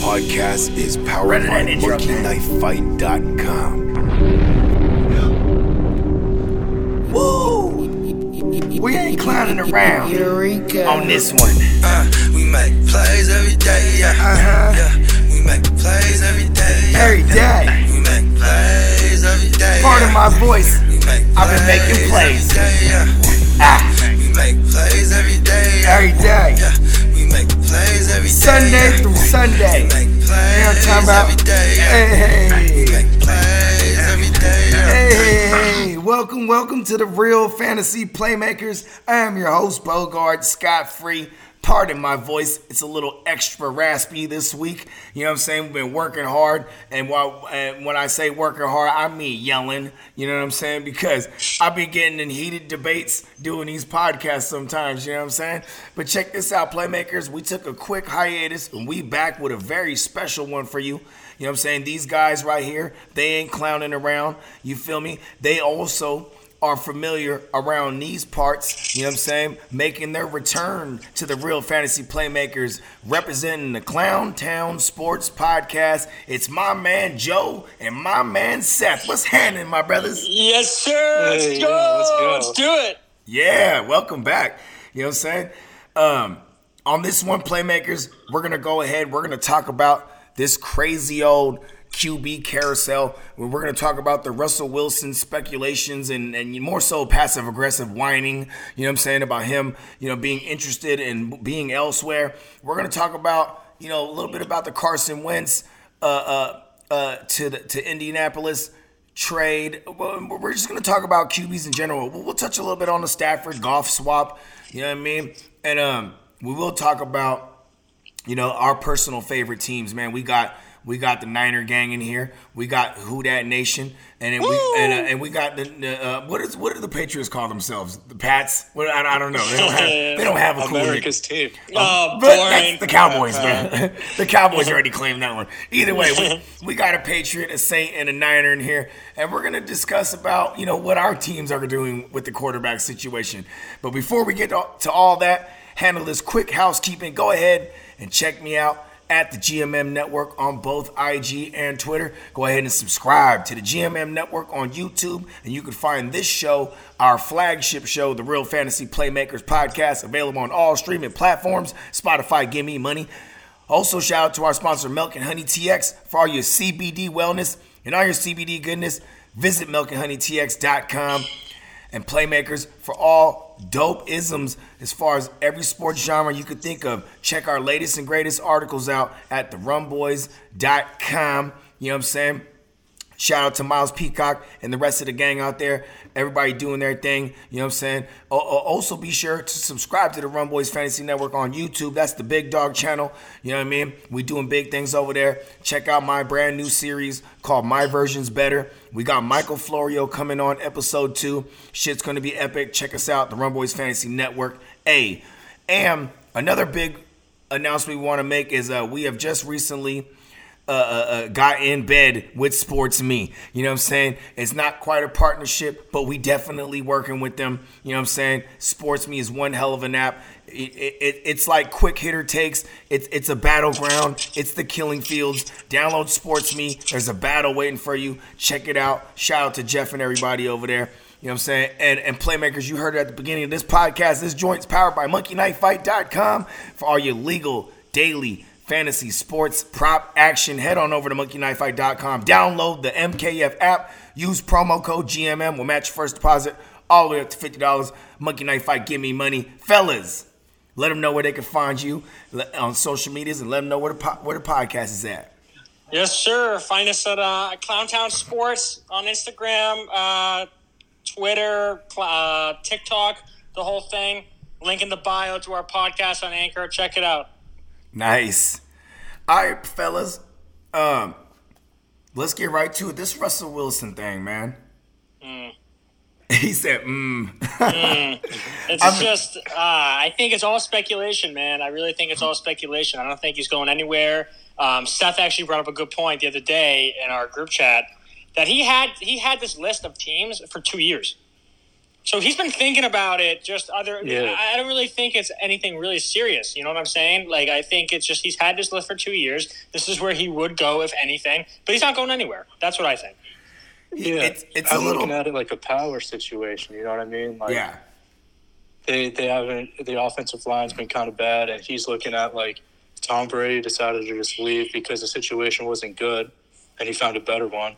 podcast is powered by MonkeyKnifeFight.com. Woo! We ain't clowning around Eureka. on this one. Uh, we make plays every day, yeah. Uh-huh. Yeah, we make plays every day, yeah. Every day. We make plays every day. Pardon yeah. my voice. We make I've been making plays. Every day, yeah. Ah, We make plays every day, yeah. every day. Yeah, Sunday through Sunday. We make You know what I'm talking about? every day. Hey, hey, plays every day, hey, hey. Welcome, welcome to the Real Fantasy Playmakers. I am your host, Bogart Scott Free. Pardon my voice, it's a little extra raspy this week. You know what I'm saying? We've been working hard, and while and when I say working hard, I mean yelling. You know what I'm saying? Because I've been getting in heated debates doing these podcasts sometimes. You know what I'm saying? But check this out, Playmakers. We took a quick hiatus, and we back with a very special one for you. You know what I'm saying? These guys right here, they ain't clowning around. You feel me? They also are familiar around these parts, you know what I'm saying? Making their return to the real fantasy playmakers, representing the Clown Town Sports Podcast. It's my man Joe and my man Seth. What's happening, my brothers? Yes, sir. Let's Hey, go. yeah, let's go. Let's do it. Yeah, welcome back. You know what I'm saying? Um, on this one, Playmakers, we're going to go ahead. We're going to talk about this crazy old QB carousel. Where we're going to talk about the Russell Wilson speculations and, and more so passive aggressive whining. You know what I'm saying? About him, you know, being interested in being elsewhere. We're going to talk about, you know, a little bit about the Carson Wentz uh, uh, uh, to, the, to Indianapolis trade. We're just going to talk about QBs in general. We'll, we'll touch a little bit on the Stafford Goff swap. You know what I mean? And um, we will talk about you know our personal favorite teams. Man, we got we got the Niner gang in here. We got Who Dat Nation, and then we and, uh, and we got the, the uh, what is what do the Patriots call themselves? The Pats? What, I, I don't know. They don't have they don't have a cool nick- America's team. Oh, but boring. that's the Cowboys, man. the Cowboys already claimed that one. Either way, we, we got a Patriot, a Saint, and a Niner in here, and we're gonna discuss about you know what our teams are doing with the quarterback situation. But before we get to to all that, handle this quick housekeeping. Go ahead and check me out at the GMM Network on both IG and Twitter. Go ahead and subscribe to the GMM Network on YouTube, and you can find this show, our flagship show, the Real Fantasy Playmakers Podcast, available on all streaming platforms. Spotify, give me money. Also, shout out to our sponsor, Milk and Honey TX, for all your CBD wellness and all your CBD goodness. Visit milkandhoneytx.com and Playmakers for all dope isms as far as every sports genre you could think of. Check our latest and greatest articles out at therunboys.com. You know what I'm saying? Shout out to Miles Peacock and the rest of the gang out there. Everybody doing their thing. You know what I'm saying? Also, be sure to subscribe to the Run Boys Fantasy Network on YouTube. That's the Big Dog channel. You know what I mean? We doing big things over there. Check out my brand new series called My Version's Better. We got Michael Florio coming on episode two. Shit's gonna be epic. Check us out, the Run Boys Fantasy Network. A. And another big announcement we want to make is uh, we have just recently uh, uh, uh, got in bed with Sports Me. You know what I'm saying? It's not quite a partnership, but we definitely working with them. You know what I'm saying? Sports Me is one hell of an app. It, it, it's like quick hitter takes. It's it's a battleground. It's the killing fields. Download Sports Me. There's a battle waiting for you. Check it out. Shout out to Jeff and everybody over there. You know what I'm saying? And and playmakers, you heard it at the beginning of this podcast. This joint's powered by MonkeyKnifeFight.com for all your legal daily fantasy sports prop action. Head on over to MonkeyKnifeFight.com. Download the MKF app. Use promo code GMM. We'll match first deposit all the way up to fifty dollars. Monkey Knife Fight, give me money, fellas. Let them know where they can find you on social medias and let them know where the po- where the podcast is at. Yes, sir. Find us at uh, Clowntown Sports on Instagram, uh, Twitter, uh, TikTok, the whole thing. Link in the bio to our podcast on Anchor. Check it out. Nice. All right, fellas. Um, let's get right to it. This Russell Wilson thing, man. He said, "Mm." It's just, uh, I think it's all speculation, man. I really think it's all speculation. I don't think he's going anywhere. Um, Seth actually brought up a good point the other day in our group chat that he had he had this list of teams for two years. So he's been thinking about it. Just other, Yeah. I I don't really think it's anything really serious. You know what I'm saying? Like I think it's just he's had this list for two years. This is where he would go if anything, but he's not going anywhere. That's what I think. Yeah, It's- it's I'm a little- looking at it like a power situation. You know what I mean? Like, Yeah. they they haven't the offensive line's been kind of bad, and he's looking at like Tom Brady decided to just leave because the situation wasn't good, and he found a better one.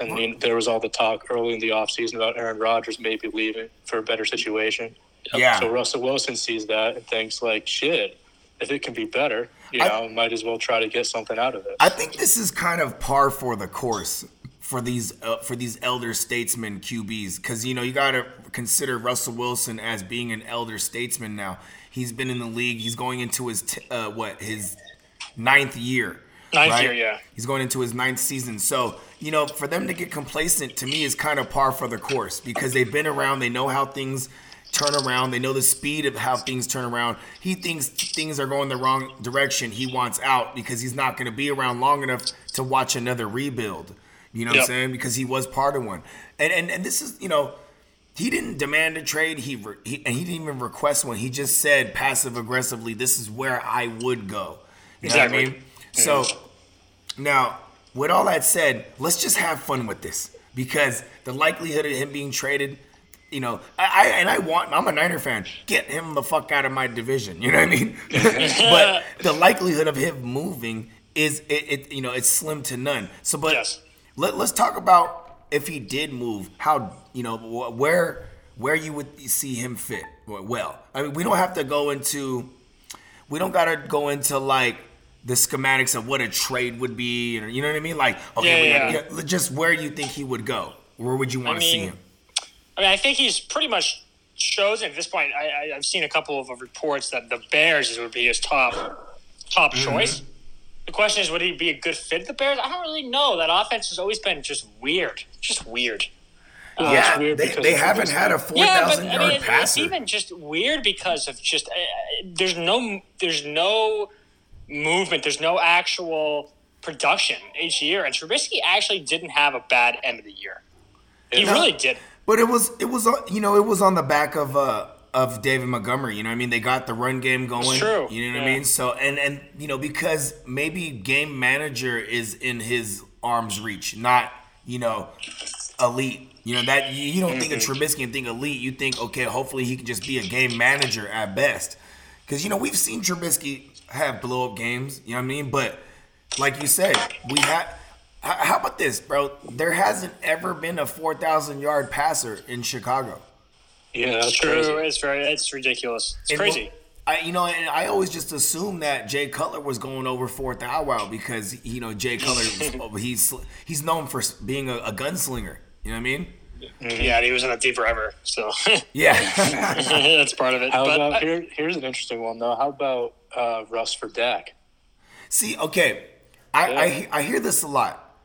And then there was all the talk early in the offseason about Aaron Rodgers maybe leaving for a better situation. Yeah. So Russell Wilson sees that and thinks like, shit, if it can be better, you I- know, might as well try to get something out of it. I think this is kind of par for the course for these uh, for these elder statesmen QBs because you know you got to consider Russell Wilson as being an elder statesman now. He's been in the league. He's going into his t- uh, what his ninth year. Ninth year, yeah. He's going into his ninth season. So you know, for them to get complacent to me is kind of par for the course because they've been around. They know how things turn around. They know the speed of how things turn around. He thinks things are going the wrong direction. He wants out because he's not going to be around long enough to watch another rebuild. You know what I'm saying? Because he was part of one. And and, and this is, you know, he didn't demand a trade. He, re, he and he didn't even request one. He just said passive aggressively, "This is where I would go." You know what I Exactly. mean? So now, with all that said, let's just have fun with this because the likelihood of him being traded, you know, I, I and I want. I'm a Niner fan. Get him the fuck out of my division. You know what I mean? but the likelihood of him moving is it, it. You know, it's slim to none. So, but Yes. let, let's talk about if he did move, how you know where where you would see him fit well. I mean, we don't have to go into we don't gotta go into like the schematics of what a trade would be, or you know what I mean? Like, okay, Yeah, we yeah. got- yeah, just where do you think he would go. Where would you want to I see him? I mean, I think he's pretty much chosen at this point. I, I, I've seen a couple of reports that the Bears would be his top top Mm-hmm. choice. The question is, would he be a good fit at the Bears? I don't really know. That offense has always been just weird, just weird. Uh, yeah, weird they, they haven't had a four thousand Yeah, thousand I yard mean, it- it's even just weird because of just uh, there's no there's no movement. There's no actual production each year, and Trubisky actually didn't have a bad end of the year. He Yeah. really did. But it was it was you know it was on the back of uh of David Montgomery. You know what I mean? They got the run game going. true. You know what I mean? So and and you know because maybe game manager is in his arm's reach, not you know elite. You know that you, you don't think of Trubisky and think elite. You think okay, hopefully he can just be a game manager at best. Because you know we've seen Trubisky have blow up games. You know what I mean? But like you said, we had. How about this, bro? There hasn't ever been a four thousand yard passer in Chicago. Yeah, that's True. crazy. It's very. It's ridiculous. It's And crazy. I, you know, and I always just assumed that Jay Cutler was going over for Thou Wow because you know Jay Cutler oh, he's he's known for being a, a gunslinger. You know what I mean? Yeah, and he was in that team forever. So Yeah. that's part of it. How but about I- here? Here's an interesting one though. How about uh, Russ for Dak? See, okay, I, I I hear this a lot,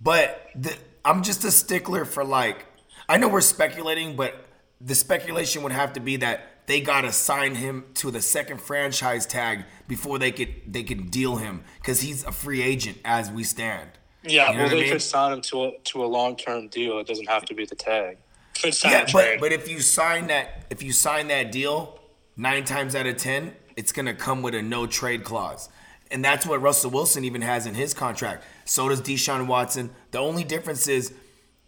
but the, I'm just a stickler for like. I know we're speculating, but the speculation would have to be that they gotta sign him to the second franchise tag before they could they could deal him because he's a free agent as we stand. Yeah, You know Well, what I they mean? could sign him to a to a long term deal. It doesn't have to be the tag. could sign Yeah, but but if you sign that if you sign that deal, nine times out of ten, it's gonna come with a no trade clause. And that's what Russell Wilson even has in his contract. So does Deshaun Watson. The only difference is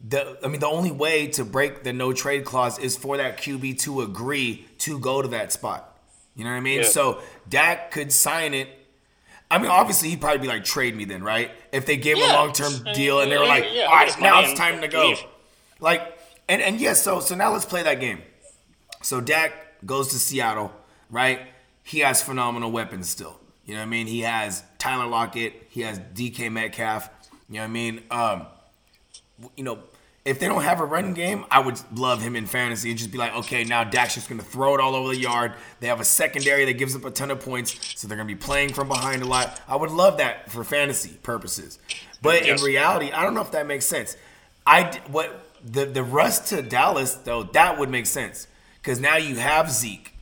the I mean the only way to break the no trade clause is for that QB to agree to go to that spot. You know what I mean? Yeah. So Dak could sign it. I mean, obviously he'd probably be like, trade me then, right? If they gave him a long term deal and they were like, Yeah, all right, now it's time to go. Like, and and yes, so so now let's play that game. So Dak goes to Seattle, right? He has phenomenal weapons still. You know what I mean? He has Tyler Lockett. He has DK Metcalf. You know what I mean? Um, you know, if they don't have a running game, I would love him in fantasy and just be like, okay, now Dak's just gonna throw it all over the yard. They have a secondary that gives up a ton of points, so they're gonna be playing from behind a lot. I would love that for fantasy purposes, but Yes. in reality, I don't know if that makes sense. I what the the Russ to Dallas though that would make sense because now you have Zeke,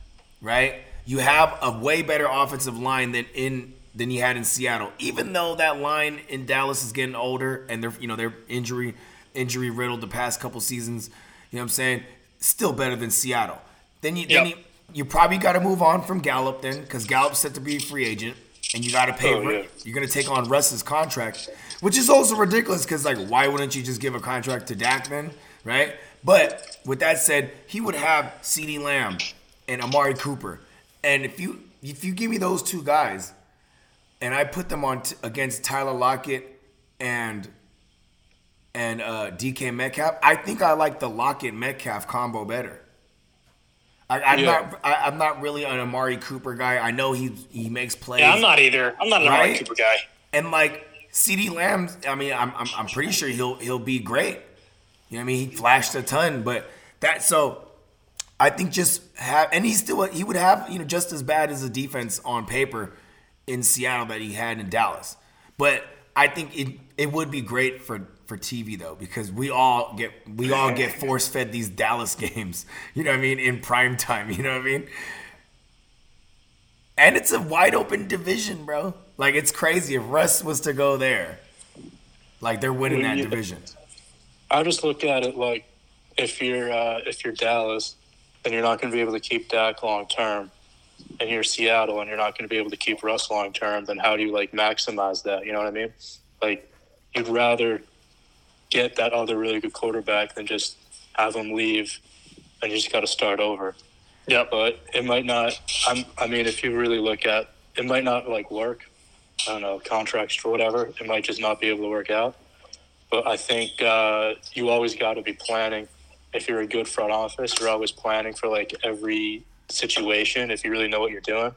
right? You have a way better offensive line than in than you had in Seattle. Even though that line in Dallas is getting older and they're you know they're injury injury riddled the past couple seasons, you know what I'm saying? still better than Seattle. Then you Yep. then you, you probably got to move on from Gallup then because Gallup's set to be a free agent, and you got to pay. Oh, yeah. You're gonna take on Russ's contract, which is also ridiculous because like why wouldn't you just give a contract to Dak then, right? But with that said, he would have CeeDee Lamb and Amari Cooper, and if you if you give me those two guys, and I put them on t- against Tyler Lockett and and uh, DK Metcalf, I think I like the Lockett Metcalf combo better. I, I'm Yeah. not. I, I'm not really an Amari Cooper guy. I know he he makes plays. Yeah, I'm not either. I'm not an Amari Cooper guy. And like CeeDee Lamb, I mean, I'm, I'm I'm pretty sure he'll he'll be great. You know what I mean? He flashed a ton, but that so I think just have and he still he would have you know just as bad as a defense on paper in Seattle that he had in Dallas. But I think it it would be great for for TV though because we all get we all get force fed these Dallas games. You know what I mean in prime time. You know what I mean? And it's a wide open division, bro. Like it's crazy if Russ was to go there. Like they're winning that Yeah. division. I just look at it like if you're uh, if you're Dallas and you're not going to be able to keep Dak long term, and you're Seattle and you're not going to be able to keep Russ long term, then how do you like maximize that? You know what I mean? Like you'd rather get that other really good quarterback than just have him leave and you just got to start over. Yeah, But it might not. I'm, I mean, if you really look at, it might not like work. I don't know contracts or whatever. It might just not be able to work out. But I think uh, you always got to be planning. If you're a good front office, you're always planning for like every situation. If you really know what you're doing.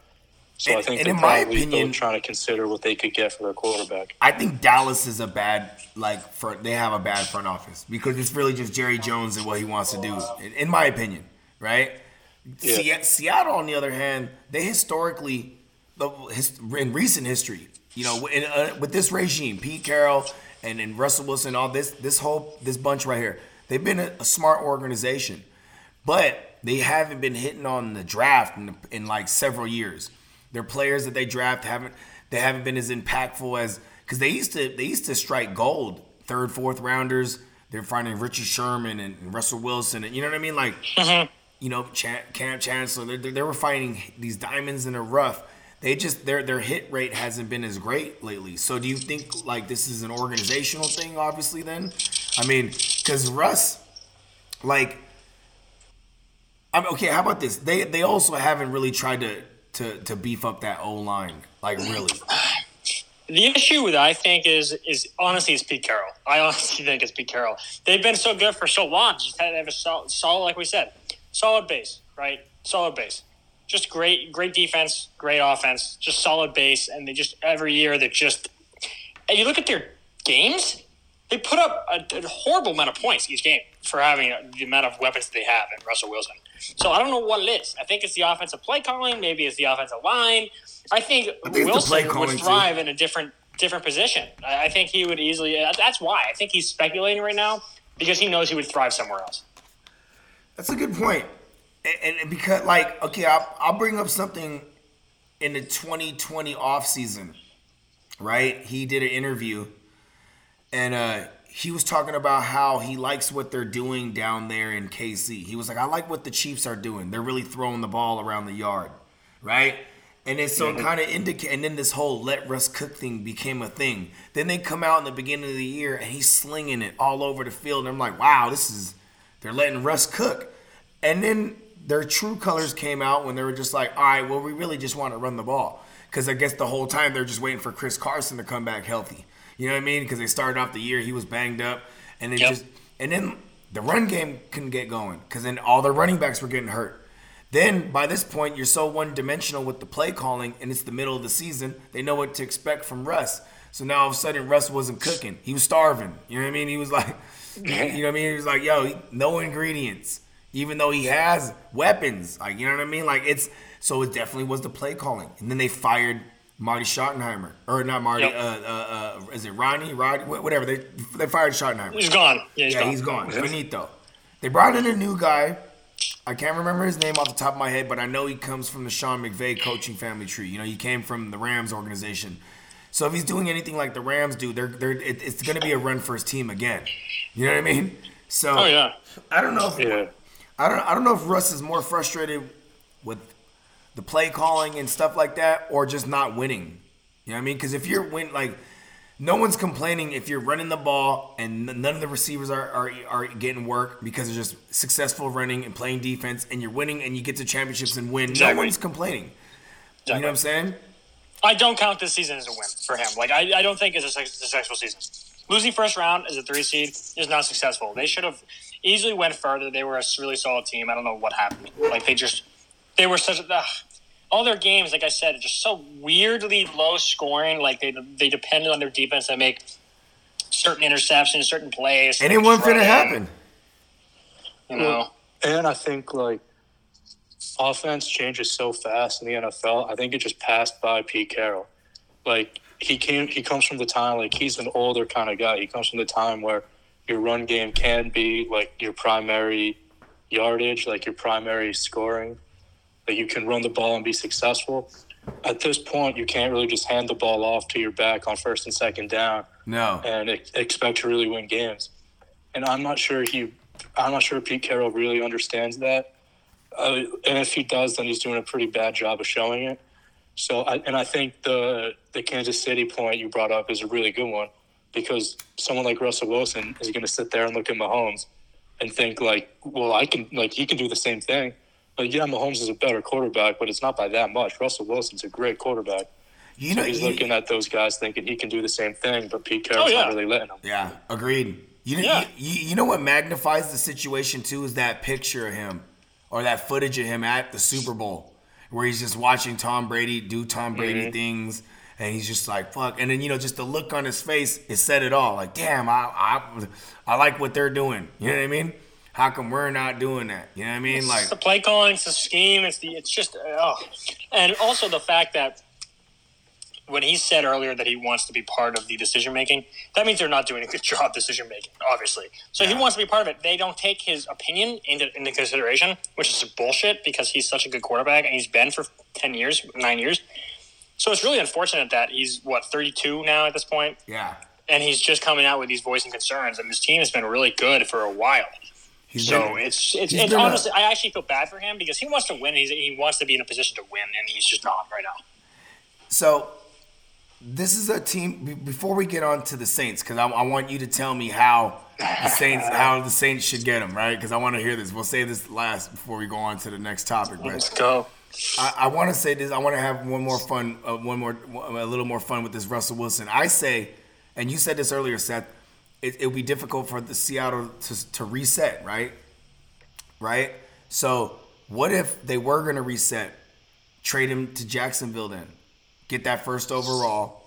So I And- think and they're in my opinion- trying to consider what they could get for their quarterback. I think Dallas is a bad like front. They have a bad front office because it's really just Jerry Jones and what he wants to do, in, my opinion, right? Yeah. Se- Seattle, on the other hand, they historically, the in recent history, you know, in, uh, with this regime, Pete Carroll and, and Russell Wilson, all this this whole this bunch right here, they've been a, a smart organization, but they haven't been hitting on the draft in, in like several years. Their players that they draft haven't they haven't been as impactful as because they used to they used to strike gold third fourth rounders. They're finding Richard Sherman and, Russell Wilson and you know what I mean like mm-hmm. you know Chan- Cam Chancellor. They, they, they were finding these diamonds in the rough. They just their their hit rate hasn't been as great lately. So do you think like this is an organizational thing? Obviously, then I mean because Russ like I'm okay. How about this? They they also haven't really tried to to to beef up that O line. Like really, The issue with I think is is honestly it's Pete Carroll. I honestly think it's Pete Carroll. They've been so good for so long. Just had to have a solid, solid, like we said, solid base, right? Solid base. Just great, great defense, great offense, just solid base, and they just every year they just. And you look at their games, they put up a, a horrible amount of points each game for having the amount of weapons that they have in Russell Wilson. So I don't know what it is. I think it's the offensive play calling. Maybe it's the offensive line. I think, I think Wilson would calling, too. thrive in a different different position. I, I think he would easily. uh, That's why I think he's speculating right now because he knows he would thrive somewhere else. that's a good point. And, and because like okay, I'll, I'll bring up something in the 2020 off season, right? He did an interview, and uh, he was talking about how he likes what they're doing down there in KC. He was like, I like what the Chiefs are doing. They're really throwing the ball around the yard, right? And then so it kind of indicate, and then this whole let Russ cook thing became a thing. Then they come out in the beginning of the year and he's slinging it all over the field, and I'm like, wow, this is they're letting Russ cook. And then their true colors came out when they were just like, all right, well, we really just want to run the ball. Because I guess the whole time they're just waiting for Chris Carson to come back healthy. You know what I mean? Because they started off the year, he was banged up. And it Yep. just, and then the run game couldn't get going because then all their running backs were getting hurt. Then by this point, you're so one dimensional with the play calling, and it's the middle of the season. They know what to expect from Russ. So now all of a sudden, Russ wasn't cooking. He was starving. You know what I mean? He was like, you know what I mean? He was like, yo, no ingredients, even though he has weapons. Like, you know what I mean? Like, it's so it definitely was the play calling. And then they fired Marty Schottenheimer, or not Marty, Yep. uh, uh, uh, is it Ronnie? Roddy? Whatever. They they fired Schottenheimer. He's gone. Yeah, he's Yeah, gone. he's gone. Finito. They brought in a new guy. I can't remember his name off the top of my head, but I know he comes from the Sean McVay coaching family tree. You know, he came from the Rams organization. So if he's doing anything like the Rams do, they're, they're, it, it's going to be a run for his team again. You know what I mean? So Oh yeah. I don't know if Yeah. I don't I don't know if Russ is more frustrated with the play calling and stuff like that, or just not winning. You know what I mean? Because if you're win like. No one's complaining if you're running the ball and none of the receivers are, are, are getting work because they're just successful running and playing defense and you're winning and you get to championships and win. No one's complaining. You know what I'm saying? I don't count this season as a win for him. Like I, I don't think it's a successful season. Losing first round as a three seed is not successful. They should have easily went further. They were a really solid team. I don't know what happened. Like they just they were such ugh. all their games. Like I said, are just so weirdly low scoring. Like they they depended on their defense to make certain interceptions, certain plays. And it wasn't Run finna in, happen. You know. And I think like offense changes so fast in the NFL. I think it just passed by Pete Carroll. Like he came, he comes from the time like he's an older kind of guy. He comes from the time where your run game can be like your primary yardage, like your primary scoring. That you can run the ball and be successful. At this point, you can't really just hand the ball off to your back on first and second down No. and expect to really win games. And I'm not sure he, I'm not sure Pete Carroll really understands that. Uh, and if he does, then he's doing a pretty bad job of showing it. So, I, and I think the the Kansas City point you brought up is a really good one because someone like Russell Wilson is going to sit there and look at Mahomes and think like, well, I can like he can do the same thing. But yeah, Mahomes is a better quarterback, but it's not by that much. Russell Wilson's a great quarterback. You know, He's you- looking at those guys thinking he can do the same thing, but Pete Carroll's Oh, yeah. not really letting him. Yeah, agreed. You, Yeah. you, you know what magnifies the situation too is that picture of him or that footage of him at the Super Bowl where he's just watching Tom Brady do Tom Brady Mm-hmm. things and he's just like fuck and then you know just the look on his face it said it all like damn I I, I like what they're doing you know what I mean how come we're not doing that you know what I mean like the play calling, it's the scheme, it's the it's just oh, and also the fact that when he said earlier that he wants to be part of the decision making, that means they're not doing a good job decision making, obviously. So he wants to be part of it. They don't take his opinion into, into consideration, which is bullshit because he's such a good quarterback and he's been for ten years, nine years. So it's really unfortunate that he's what thirty two now at this point, yeah and he's just coming out with these voicing concerns, and his team has been really good for a while. He's So been- it's it's, it's been a- honestly, I actually feel bad for him because he wants to win. He's, he wants to be in a position to win, and he's just not right now. So this is a team. be- Before we get on to the Saints, because I, I want you to tell me how the Saints how the Saints should get them right. Because I want to hear this. We'll say this last before we go on to the next topic. But Let's go. I, I want to say this. I want to have one more fun, uh, one more, a little more fun with this Russell Wilson. I say, and you said this earlier, Seth. It, it would be difficult for the Seattle to, to reset, right? Right. So what if they were going to reset? Trade him to Jacksonville, then get that first overall.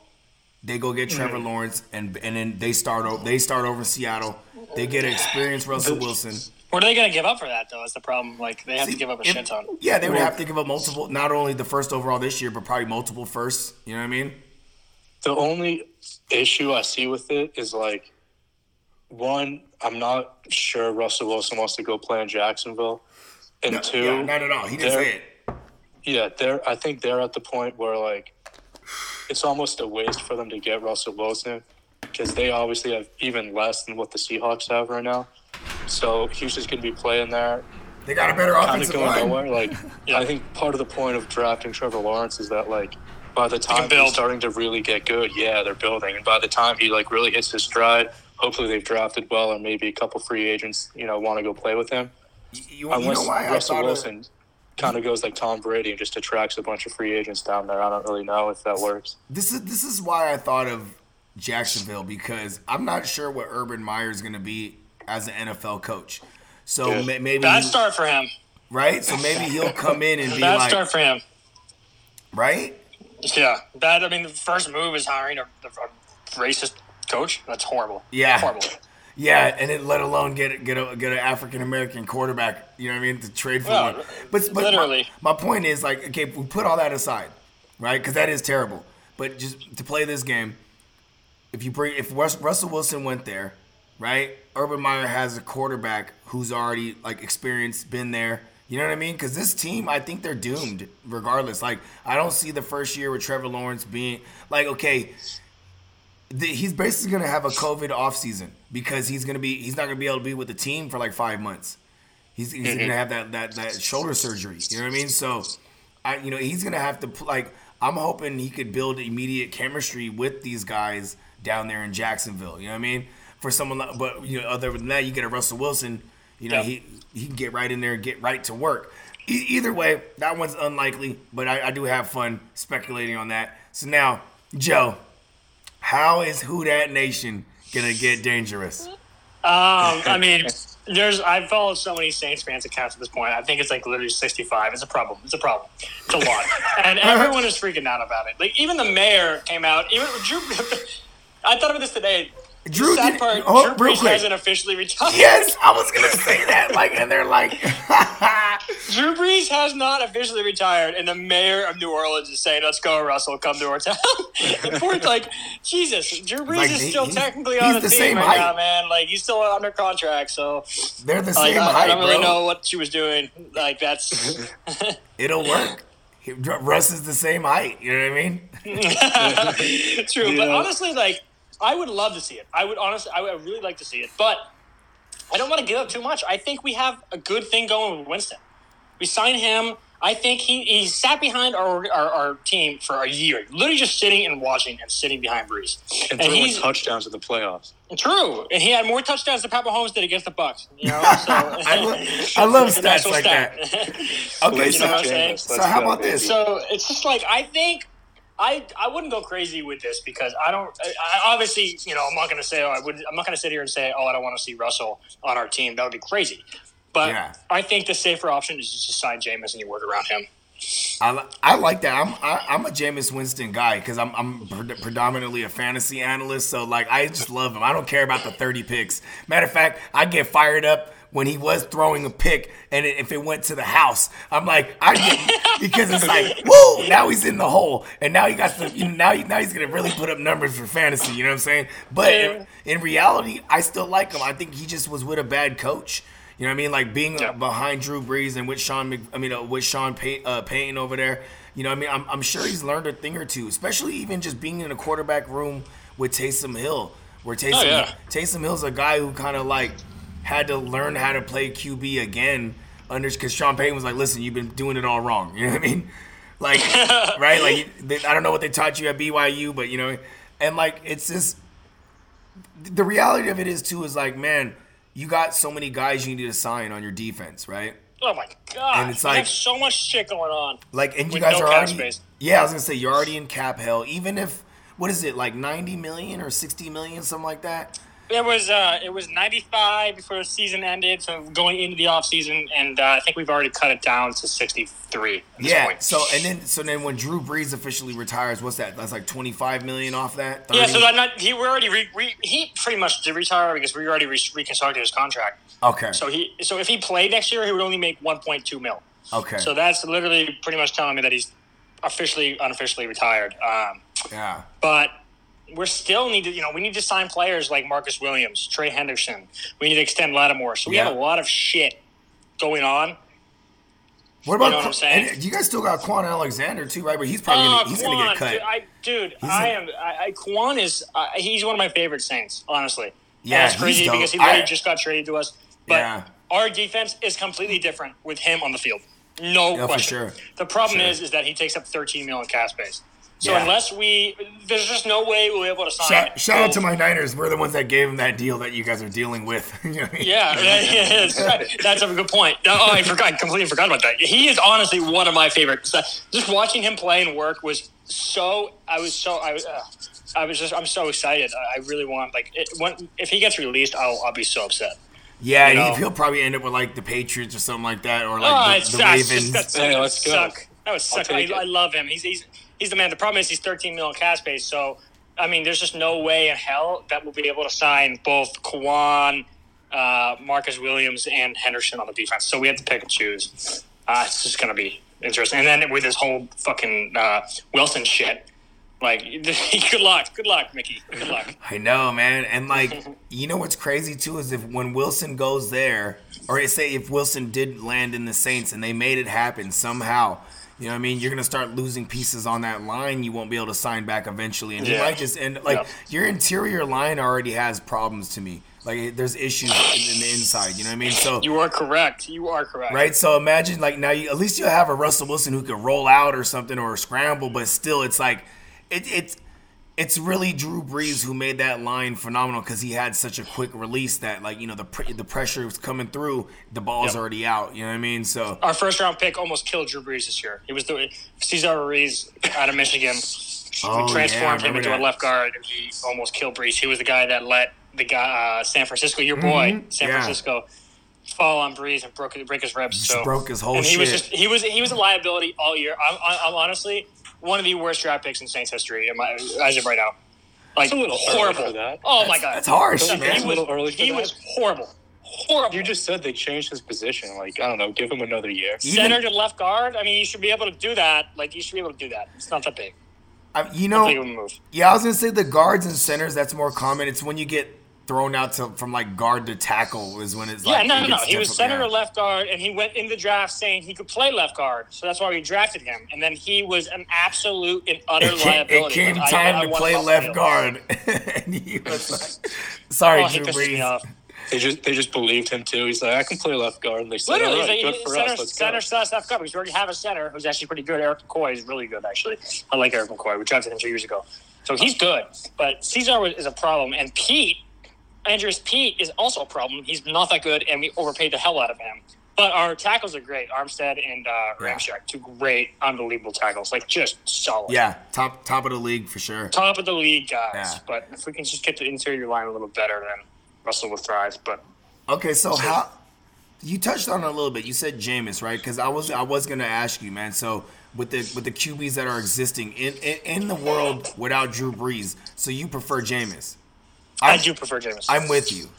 They go get Trevor mm-hmm. Lawrence, and and then they start over. They start over in Seattle. They get an experienced Russell Wilson. What are they going to give up for that though? That's the problem. Like they have See, to give up a if- shit ton. Yeah, they would have to give up multiple, not only the first overall this year, but probably multiple firsts. You know what I mean? The only issue I see with it is like, one, I'm not sure Russell Wilson wants to go play in Jacksonville, and No, two, yeah, not at all. He didn't say it. yeah, they're. I think they're at the point where like, it's almost a waste for them to get Russell Wilson because they obviously have even less than what the Seahawks have right now. So he's just going to be playing there, They got a better kind of offensive going line. nowhere. Like, I think part of the point of drafting Trevor Lawrence is that like, by the time he's starting to really get good, yeah, they're building, and by the time he like really hits his stride, hopefully they've drafted well, or maybe a couple free agents, you know, want to go play with him. You, you Unless why I Russell thought of- Wilson kind of goes like Tom Brady and just attracts a bunch of free agents down there. I don't really know if that works. this is this is why I thought of Jacksonville because I'm not sure what Urban Meyer is going to be as an NFL coach. So Yeah. ma- maybe Bad start for him. right? So maybe he'll come in and be Bad like, start for him. right? Yeah, bad. I mean, the first move is hiring a, a racist coach. That's horrible. Yeah. horrible. Yeah, and then let alone get get a get an African American quarterback. You know what I mean to trade for Yeah, one. But but literally. my, my point is like okay, we put all that aside, right? Because that is terrible. But just to play this game, if you bring if Rus- Russell Wilson went there, right? Urban Meyer has a quarterback who's already like experienced, been there. You know what I mean? Because this team, I think they're doomed regardless. Like I don't see the first year with Trevor Lawrence being like okay the, he's basically going to have a COVID offseason because he's going to be he's not going to be able to be with the team for like five months. He's, he's gonna have that, that that shoulder surgery. You know what I mean? So, I you know he's gonna have to like. I'm hoping he could build immediate chemistry with these guys down there in Jacksonville. You know what I mean? For someone, like, but you know, other than that, you get a Russell Wilson. You know, Yeah. he he can get right in there and get right to work. E- either way, that one's unlikely, but I, I do have fun speculating on that. So now, Joe, how is Who Dat Nation gonna get dangerous? Um, I mean, there's I've followed so many Saints fans accounts at this point. I think it's like literally 65. It's a problem. It's a problem. It's a lot, and everyone is freaking out about it. Like even the mayor came out. Even Drew. I thought about this today. Drew, the sad did- part, oh, Drew Brees quick. hasn't officially retired. Yes, I was gonna say that. Like, and they're like, Drew Brees has not officially retired, and the mayor of New Orleans is saying, "Let's go, Russell, come to our town." and poor, like Jesus, Drew Brees Like, is still he- technically on the, the team same right height. now, man. Like he's still under contract, so they're the like same I, I don't really bro. know what she was doing. Like that's It'll work. Russ is the same height. You know what I mean? true, but honestly, like I would love to see it. I would honestly, I would really like to see it, but I don't want to give up too much. I think we have a good thing going with Winston. We signed him. I think he, he sat behind our, our, our team for a year, literally just sitting and watching and sitting behind Brees. And And throwing he's touchdowns in the playoffs. true, and he had more touchdowns than Pat Mahomes did against the Bucs. You know, so I, lo- I love It's a nice stats like stat. that. Okay, You know so, so how about this? So it's just like I think I I wouldn't go crazy with this because I don't. I, I obviously, you know, I'm not going to say oh, I would. I'm not going to sit here and say oh I don't want to see Russell on our team. That would be crazy. But Yeah. I think the safer option is just to sign Jameis and you work around him. I, I like that. I'm I, I'm a Jameis Winston guy because I'm I'm pre- predominantly a fantasy analyst. So like I just love him. I don't care about the 30 picks. Matter of fact, I get fired up when he was throwing a pick and it, if it went to the house, I'm like I get because it's like whoa now he's in the hole and now he got some you know, now he, now he's gonna really put up numbers for fantasy. You know what I'm saying? But in, in reality, I still like him. I think he just was with a bad coach. You know what I mean? Like being Yeah. behind Drew Brees and with Sean, Mc, I mean, uh, with Sean Pay, uh, Payton over there. You know what I mean? I'm, I'm sure he's learned a thing or two, especially even just being in a quarterback room with Taysom Hill, where Taysom, Oh, yeah. Taysom Hill's a guy who kind of like had to learn how to play QB again under because Sean Payton was like, listen, you've been doing it all wrong. You know what I mean? Like, right? Like, they, I don't know what they taught you at BYU, but you know, and like, it's just the reality of it is too is like, man, you got so many guys you need to sign on your defense, right? Oh my god! And it's like- have so much shit going on. Like, and you guys no are already, space. yeah, I was gonna say you're already in cap hell. Even if what is it like 90 million or 60 million, something like that. It was uh, it was 95 before the season ended, so going into the off season, and uh, I think we've already cut it down to 63. At this Yeah. point. So and then so then when Drew Brees officially retires, what's that? That's like 25 million off that. Yeah, so 30? that not he we already re, re, he pretty much did retire because we already re, reconstructed his contract. okay. So he so if he played next year, he would only make 1.2 mil. okay. So that's literally pretty much telling me that he's officially unofficially retired. Um, yeah. but we're still need to you know we need to sign players like Marcus Williams, Trey Hendrickson. We need to extend Lattimore. So we Yeah. have a lot of shit going on. What about? You know what I'm saying? you guys still got Kwon Alexander too, right? But he's probably Oh, gonna, he's gonna get cut. Dude, I, dude, I am. I, I Kwon is. Uh, he's one of my favorite Saints, honestly. Yeah, and it's crazy because he literally I- just got traded to us. But Yeah. our defense is completely different with him on the field. No Yeah, question. sure. The problem Sure. is, is that he takes up 13 million cap space. So Yeah. unless we, there's just no way we'll be able to sign. Shout, shout out to my Niners. We're the ones that gave him that deal that you guys are dealing with. You know I mean? Yeah, that's, right. that's a good point. Oh, I forgot. I completely forgot about that. He is honestly one of my favorites. Just watching him play and work was so. I was so. I was. Uh, I was just. I'm so excited. I I really want like it, when, if he gets released, I'll I'll be so upset. Yeah, You he- know? he'll probably end up with like the Patriots or something like that, or like oh, the, the Ravens. just, that's, Hey, that would let's go. suck. That would suck. I. I love him. He's he's he's the man. The problem is he's 13 million cap space. So I mean, there's just no way in hell that we'll be able to sign both Kwon, uh, Marcus Williams, and Hendrickson on the defense. So we have to pick and choose. Uh, it's just gonna be interesting. And then with this whole fucking uh, Wilson shit, like, good luck, good luck, Mickey, good luck. I know, man. And like, you know what's crazy too is if when Wilson goes there, or say if Wilson did land in the Saints and they made it happen somehow, you know what I mean? You're gonna start losing pieces on that line. You won't be able to sign back eventually, and you Yeah. might just end like Yeah. your interior line already has problems to me. Like there's issues in, in the inside. You know what I mean? So You are correct. You are correct. right. So imagine like now you at least you'll have a Russell Wilson who can roll out or something or scramble, but still it's like it, it's it's really Drew Brees who made that line phenomenal because he had such a quick release that like you know the pr- the pressure was coming through, the ball's Yep. already out. You know what I mean? So Our first round pick almost killed Drew Brees this year. He was the Cesar Ruiz out of Michigan. Oh, we yeah, transformed I him into that. a left guard, and he almost killed Brees. He was the guy that let the guy uh, San Francisco, your boy, San Mm-hmm. Yeah. Francisco, fall on Brees and broke break his ribs. Just so broke his whole and he was just he was he was a liability all year. I'm, I'm, I'm honestly one of the worst draft picks in Saints history in my, as of right now. Like It's a little early horrible. for that. Oh my god, that's harsh, He man. was, A little early for he that. was horrible, horrible. You just said they changed his position. Like I don't know, give him another year. Even- center to left guard. I mean, you should be able to do that. Like you should be able to do that. It's not that big. I, you Not big of know, move. yeah, I was gonna say the guards and centers. That's more common. It's when you get thrown out to from like guard to tackle is when it's Yeah, like no, it no, no. He was center or left guard, and he went in the draft saying he could play left guard. So that's why we drafted him. And then he was an absolute and utter It came, it came Like, I- time I to play him off the left guard, and he was like, "Sorry, Oh, he Drew me Brees." off. They just they just believed him too. He's like, I can play left guard. And they said, Literally, All right, he's good like, for center, us. Let's center go. slash left guard because we already have a center who's actually pretty good. Erik McCoy is really good, actually. I like Erik McCoy. We drafted him two years ago, so he's good. But Cesar is a problem, and Peat, Andrus Peat, is also a problem. He's not that good, and we overpaid the hell out of him. But our tackles are great. Armstead and uh, Ramczyk, two great, unbelievable tackles. Like just solid. Yeah, top top of the league for sure. top of the league guys. Yeah. But if we can just get the interior line a little better, then Russell will thrive. But Okay, so how you touched on it a little bit. You said Jameis, right? Because I was I was gonna ask you, man. So with the with the QBs that are existing in in, in the world without Drew Brees, so you prefer Jameis? I I'm- do prefer Jameis. I'm with you.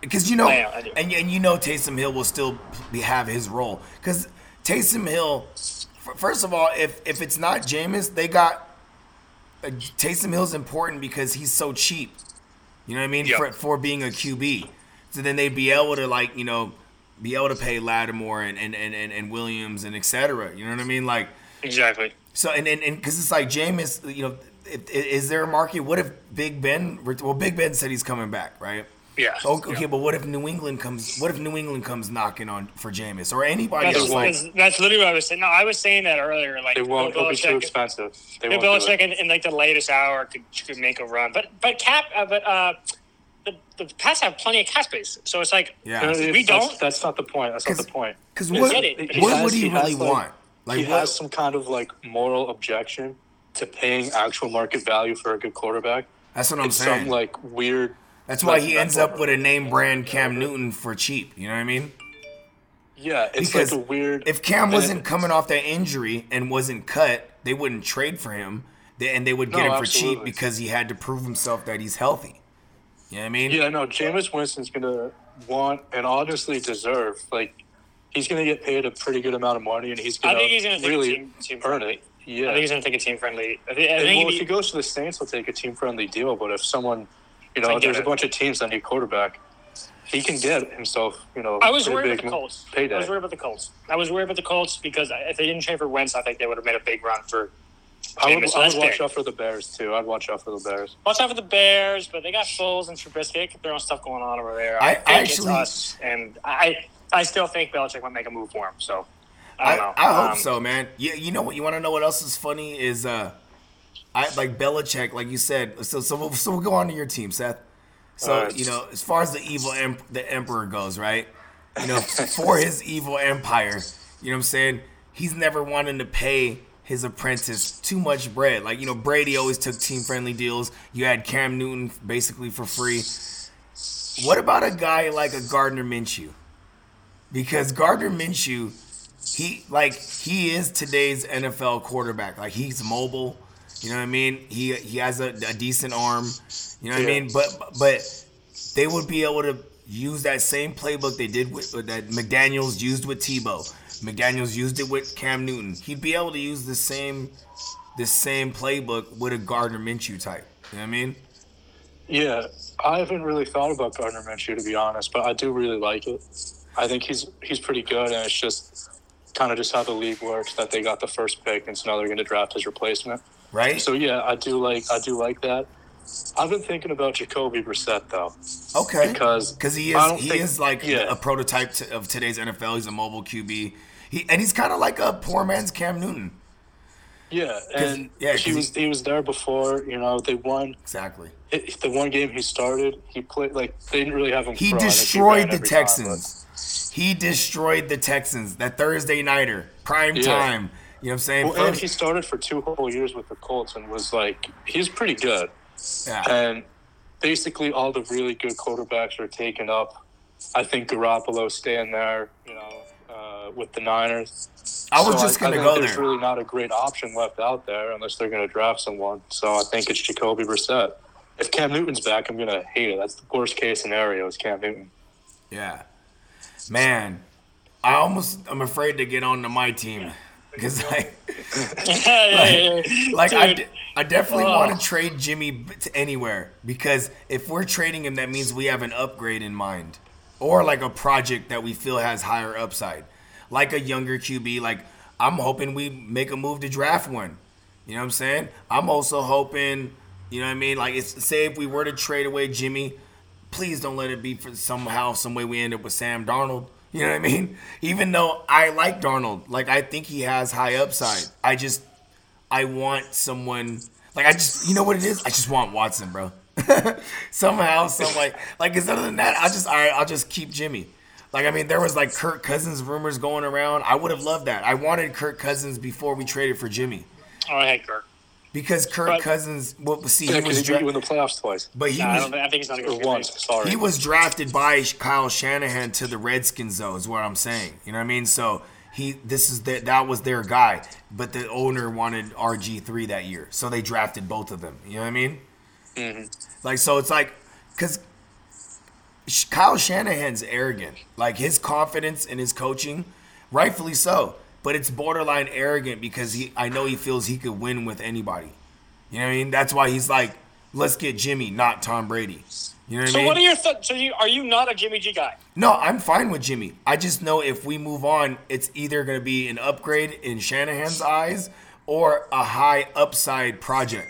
Because you know, I am, I and, and you know, Taysom Hill will still be, have his role. Because Taysom Hill, f- first of all, if if it's not Jameis, they got uh, Taysom Hill's important because he's so cheap. You know what I mean? Yep. For for being a QB, so then they'd be able to like you know be able to pay Lattimore and and and, and, Williams and etc. You know what I mean? Like exactly. so, and and because it's like Jameis, you know, is there a market? What if Big Ben? Well, Big Ben said he's coming back, right? Yeah. Okay, Yeah. but what if New England comes? What if New England comes knocking on for Jameis or anybody That's, else? Like, that's, that's literally what I was saying. No, I was saying that earlier. Like it won't. Bill It'll be too expensive. They Bill won't do Belichick it. in, in like the latest hour could, could make a run, but but cap, uh, but uh, the the Pats have plenty of cap space, so it's like Yeah. No, we that's- don't. That's not the point. That's not the point. because what, get it, what has- would he, he has, really like- want? Like, he what, has some kind of like moral objection to paying actual market value for a good quarterback. that's what I'm it's saying. some like weird. that's why he ends up with a name brand Cam Newton for cheap. You know what I mean? Yeah, it's Because like a weird. If Cam wasn't coming off that injury and wasn't cut, they wouldn't trade for him, they, and they would get No, him for cheap because he had to prove himself that he's healthy. You know what I mean? Yeah, no, Jameis Winston's gonna want and honestly deserve like he's gonna get paid a pretty good amount of money, and he's gonna think he's gonna really team, team earn it. Yeah, I think he's gonna take a team friendly. I think, I think well, he'd if he be- goes to the Saints, he'll take a team friendly deal. But if someone, you know, I get there's a bunch of teams that need quarterback, he can get himself, you know, I was worried about the Colts. payday. I was worried about the Colts. I was worried about the Colts because if they didn't trade for Wentz, I think they would have made a big run for. I would, so I would watch out for the Bears too. I'd watch out for the Bears. Watch out for the Bears, but they got Foles and Trubisky. They keep their own stuff going on over there. I- I, think actually- it's us, and I I still think Belichick might make a move for him. So I I. I hope Um, so, man. You, you know what? You want to know what else is funny is uh, I like Belichick, like you said. So so we'll, so we'll go on to your team, Seth. So you know, as far as the evil em- the emperor goes, right? You know, for his evil empire, you know what I'm saying? He's never wanting to pay his apprentice too much bread. Like you know, Brady always took team friendly deals. You had Cam Newton basically for free. What about a guy like a Gardner Minshew? Because Gardner Minshew, he like he is today's NFL quarterback. Like he's mobile. You know what I mean? He he has a, a decent arm. You know what I mean? But but they would be able to use that same playbook they did with that McDaniels used with Tebow. McDaniels used it with Cam Newton. He'd be able to use the same the same playbook with a Gardner Minshew type. You know what I mean? Yeah, I haven't really thought about Gardner Minshew to be honest, but I do really like it. I think he's he's pretty good, and it's just kind of just how the league works that they got the first pick, and so now they're going to draft his replacement. Right? So yeah, I do like I do like that. I've been thinking about Jacoby Brissett though, Okay. because Because he is he think- is like yeah. a prototype to, of today's NFL. He's a mobile QB. He and he's kind of like a poor man's Cam Newton. Yeah, and yeah, he he- was he was there before. You know, they won Exactly. it, the one game he started. He played like they didn't really have him. He. Destroyed ran the every time, Texans. He destroyed the Texans. That Thursday nighter, prime Yeah. time. You know what I'm saying? Well, and he started for two whole years with the Colts and was like he's pretty good. yeah. And basically, all the really good quarterbacks are taken up. I think Garoppolo staying there, you know, uh, with the Niners. I was So just gonna think go there's there. really not a great option left out there unless they're going to draft someone. So I think it's Jacoby Brissett. If Cam Newton's back, I'm going to hate it. That's the worst case scenario. Is Cam Newton? Yeah. Man, I almost I'm afraid to get on to my team because like like I, Dude, d- I definitely oh. Ugh. want to trade Jimmy to anywhere because if we're trading him, that means we have an upgrade in mind or like a project that we feel has higher upside, like a younger QB. Like I'm hoping we make a move to draft one. You know what I'm saying? I'm also hoping, you know what I mean? Like it's say if we were to trade away Jimmy, please don't let it be for somehow, some way we end up with Sam Darnold. You know what I mean? Even though I like Darnold, like I think he has high upside. I just I want someone like I just you know what it is? I just want Watson, bro. Somehow, some like like other than that, I just right, I'll just keep Jimmy. Like I mean, there was like Kirk Cousins rumors going around. I would have loved that. I wanted Kirk Cousins before we traded for Jimmy Oh, I hate Kirk. Because Kirk But- Cousins. Well, see, Yeah, he was he beat you in the playoffs twice. but he Nah, I, was don't, think- I think he's not a good once. Sorry. he was drafted by Kyle Shanahan to the Redskins, though, is what I'm saying. You know what I mean? So he, this is the, that was their guy, but the owner wanted RG three that year, so they drafted both of them. You know what I mean? Mm-hmm. Like, so it's like, cause Kyle Shanahan's arrogant. Like his confidence in his coaching, rightfully so, but it's borderline arrogant because he, I know he feels he could win with anybody. You know what I mean? That's why he's like, let's get Jimmy, not Tom Brady. You know what I So mean? what are your th- so you are you not a Jimmy G guy? No, I'm fine with Jimmy. I just know if we move on, it's either going to be an upgrade in Shanahan's eyes or a high upside project.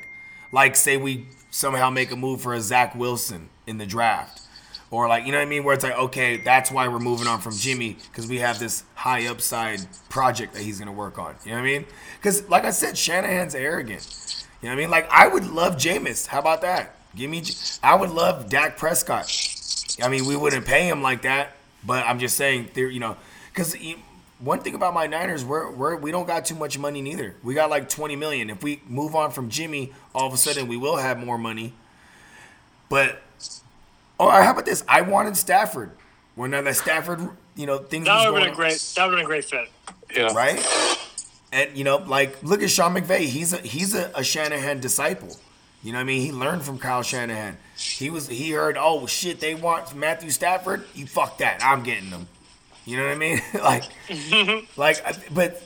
Like, say we somehow make a move for a Zach Wilson in the draft. Or, like, you know what I mean? Where it's like, okay, that's why we're moving on from Jimmy because we have this high upside project that he's to work on. You know what I mean? Because, like I said, Shanahan's arrogant. You know what I mean? Like, I would love Jameis. How about that? Give me, I would love Dak Prescott. I mean, we wouldn't pay him like that, but I'm just saying, there, you know, because one thing about my Niners, we're, we're we don't got too much money neither. We got like 20 million. If we move on from Jimmy, all of a sudden we will have more money. But oh, how about this? I wanted Stafford. When now that Stafford, you know, things That was would have been a great. That would have been a great fit. Yeah. right? And you know, like look at Sean McVay. He's a he's a, a Shanahan disciple. You know what I mean? He learned from Kyle Shanahan. He was he heard, oh shit, they want Matthew Stafford. You fuck that. I'm getting them. You know what I mean? like, like, but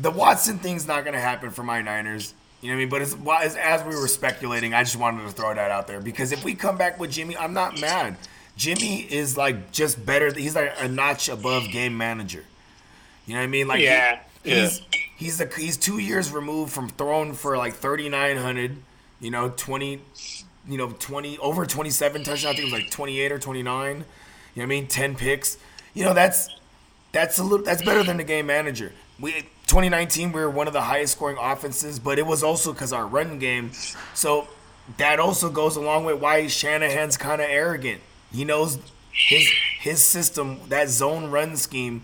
the Watson thing's not gonna happen for my Niners. You know what I mean? But it's, why- as, as we were speculating, I just wanted to throw that out there because if we come back with Jimmy, I'm not mad. Jimmy is like just better. He's like a notch above game manager. You know what I mean? Like he- Yeah. he's he's a, he's two years removed from throwing for like 3,900. You know, 20, you know, 20 over 27 touchdowns. I think it was like 28 or 29. You know what I mean? 10 picks. You know, that's that's a little that's better than the game manager. We 2019 we were one of the highest scoring offenses, but it was also because our run game. So that also goes along with why Shanahan's kind of arrogant. He knows his his system, that zone run scheme,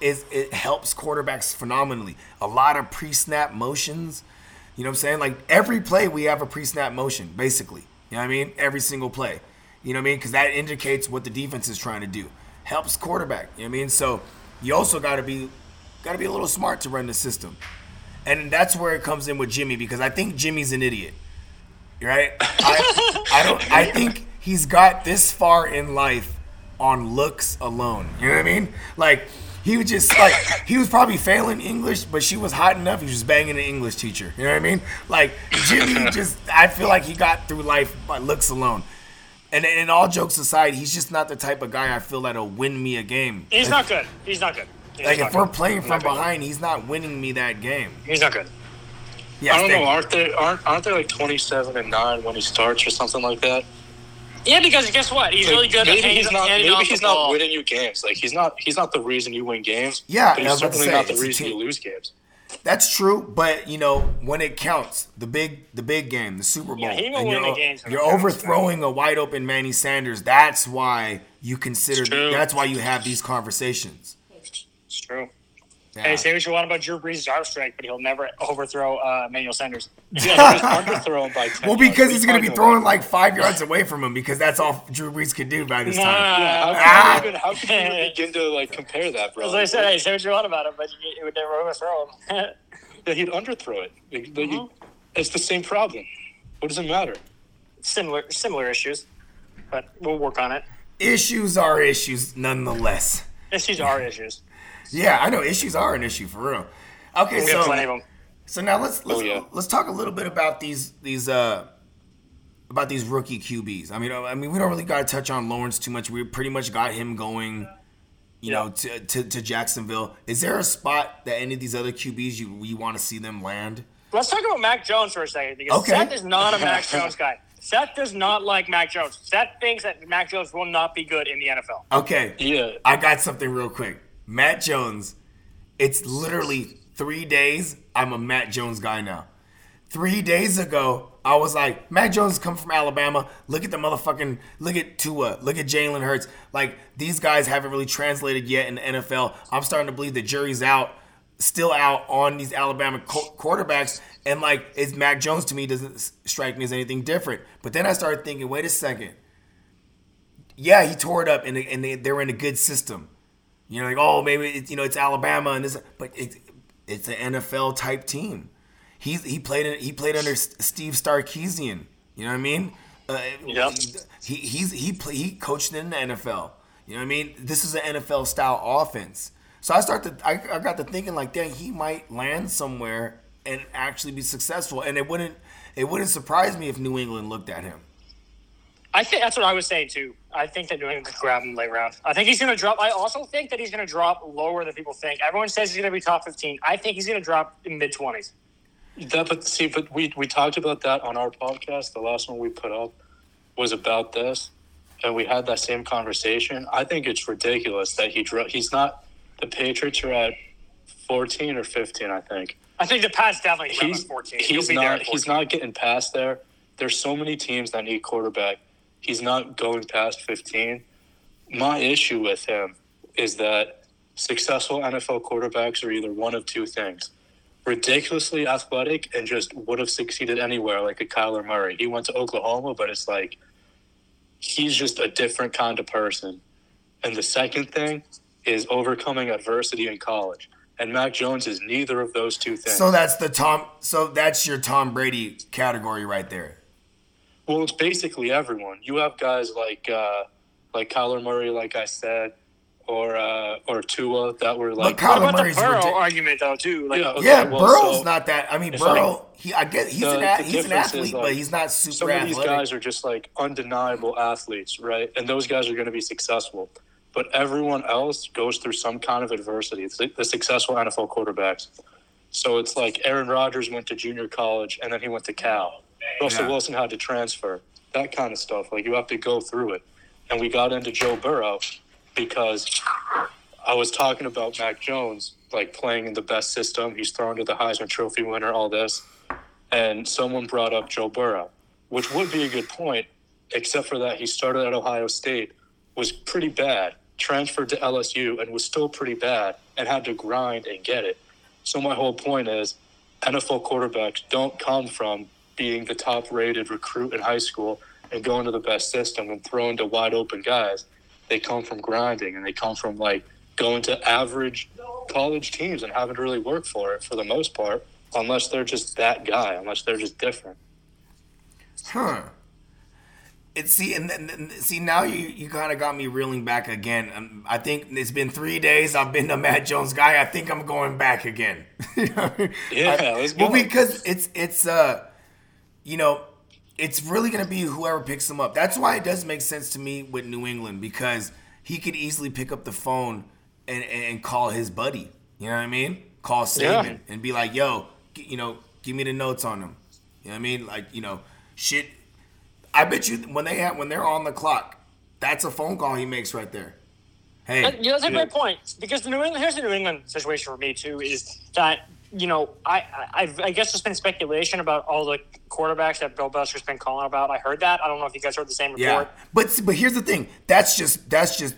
is it helps quarterbacks phenomenally. A lot of pre-snap motions. You know what I'm saying? Like every play we have a pre-snap motion, basically. You know what I mean? Every single play. You know what I mean? Because that indicates what the defense is trying to do. Helps quarterback. You know what I mean? So you also got to be got to be a little smart to run the system. And that's where it comes in with Jimmy because I think Jimmy's an idiot. Right? I, I don't I think he's got this far in life on looks alone. You know what I mean? Like he was just like he was probably failing English, but she was hot enough. He was just banging an English teacher. You know what I mean? Like Jimmy just I feel like he got through life by looks alone. And and all jokes aside, he's just not the type of guy I feel that'll win me a game. He's not good. He's not good. He's Like if we're good. playing from not good. behind, he's not winning me that game. he's not good. Yes, I don't know. Aren't they aren't aren't they like twenty seven and nine when he starts or something like that? Yeah, because guess what? He's really good maybe at he's not. Maybe he's the ball. not winning you games. Like he's not. He's not the reason you win games. Yeah, but he's was certainly say, not the reason you lose games. That's true, but you know when it counts, the big the big game, the Super Bowl, Yeah, he and you're, the games you're it counts, overthrowing a wide open Manny Sanders. That's why you consider. That's why you have these conversations. It's true. Yeah. Hey, say what you want about Drew Brees' arm strike, but he'll never overthrow uh, Emmanuel Sanders. Yeah, they're underthrown by 10 well, because What he's going to be talking throwing like five yards away from him because that's all Drew Brees could do by this time. Nah. about? Ah. How can, you even, how can you begin to like compare that, bro? As I said, hey, say what you want about him, but you, it would never overthrow him. Yeah, he'd underthrow it. Like, like, Uh-huh. It's the same problem. What does it matter? similar, similar issues, but we'll work on it. Issues are issues nonetheless. Issues are issues. Yeah, I know issues are an issue for real. Okay, We have so plenty of them. So now let's let's Oh, yeah. let's talk a little bit about these these uh about these rookie QBs. I mean, I mean, we don't really got to touch on Lawrence too much. We pretty much got him going, you know, to, to to Jacksonville. Is there a spot that any of these other QBs you you want to see them land? Let's talk about Mac Jones for a second because Okay. Seth is not a Mac Jones guy. Seth does not like Mac Jones. Seth thinks that Mac Jones will not be good in the NFL. Okay, Yeah. I got something real quick. Matt Jones. It's literally three days. I'm a Matt Jones guy now. Three days ago, I was like, Matt Jones come from Alabama. Look at the motherfucking, look at Tua, look at Jalen Hurts. Like these guys haven't really translated yet in the NFL. I'm starting to believe the jury's out, still out on these Alabama qu- quarterbacks. And like, it's Mac Jones to me doesn't strike me as anything different. But then I started thinking, wait a second. Yeah, he tore it up, and and they, they're in a good system. You know, like oh maybe it's, you know it's Alabama and this, but it's it's an NFL type team. He's he played in, he played under Steve Sarkisian. You know what I mean? Uh, Yep. He he's he play, he coached in the NFL. You know what I mean? This is an NFL style offense. So I start to I, I got to thinking like, dang, he might land somewhere and actually be successful. And it wouldn't it wouldn't surprise me if New England looked at him. I think that's what I was saying too. I think that New England could grab him late round. I think he's going to drop. I also think that he's going to drop lower than people think. Everyone says he's going to be top fifteen. I think he's going to drop in mid twenties. That, but see, but we we talked about that on our podcast. The last one we put up was about this, and we had that same conversation. I think it's ridiculous that he dro- he's not. The Patriots are at fourteen or fifteen, I think. I think the Pats definitely He's fourteen. He's not at he's not getting past there. There's so many teams that need quarterback. He's not going past fifteen. My issue with him is that successful NFL quarterbacks are either one of two things ridiculously athletic and just would have succeeded anywhere, like a Kyler Murray. He went to Oklahoma, but it's like he's just a different kind of person. And the second thing is overcoming adversity in college. And Mac Jones is neither of those two things. So that's the Tom. So that's your Tom Brady category right there. Well, it's basically everyone. You have guys like uh, like Kyler Murray, like I said, or uh, or Tua that were like. Kyler What about Murray's the Burrow ridic- argument though too? Like, Yeah, okay, Yeah, well, Burrow's so- not that. I mean, it's Burrow. He, I guess he's The- an the he's an athlete, like, but he's not super some of these guys are just like undeniable athletes, right? And those guys are going to be successful. But everyone else goes through some kind of adversity. It's the, the successful NFL quarterbacks. So it's like Aaron Rodgers went to junior college and then he went to Cal. Russell Yeah. Wilson had to transfer. That kind of stuff. Like you have to go through it. And we got into Joe Burrow because I was talking about Mac Jones, like playing in the best system. He's thrown to the Heisman Trophy winner, all this. And someone brought up Joe Burrow, which would be a good point, except for that he started at Ohio State, was pretty bad, transferred to LSU, and was still pretty bad, and had to grind and get it. So my whole point is NFL quarterbacks don't come from being the top rated recruit in high school and going to the best system and throwing to wide open guys. They come from grinding and they come from like going to average college teams and having to really work for it for the most part, unless they're just that guy, unless they're just different. Huh. It see and then see now you you kind of got me reeling back again. Um, I think it's been three days. I've been the Matt Jones guy. I think I'm going back again. You know I mean? Yeah, I- Well, because it's it's uh, you know, it's really gonna be whoever picks him up. That's why it does make sense to me with New England because he could easily pick up the phone and and call his buddy. You know what I mean? Call Saban Yeah. and be like, "Yo, you know, Give me the notes on them. You know what I mean? Like you know, shit. I bet you when they have when they're on the clock, that's a phone call he makes right there. Hey, you know, that's a great point because the New England here's the New England situation for me too is that you know I I, I've, I guess there's been speculation about all the quarterbacks that Bill Belichick's been calling about. I heard that. I don't know if you guys heard the same report. Yeah, but but here's the thing. That's just that's just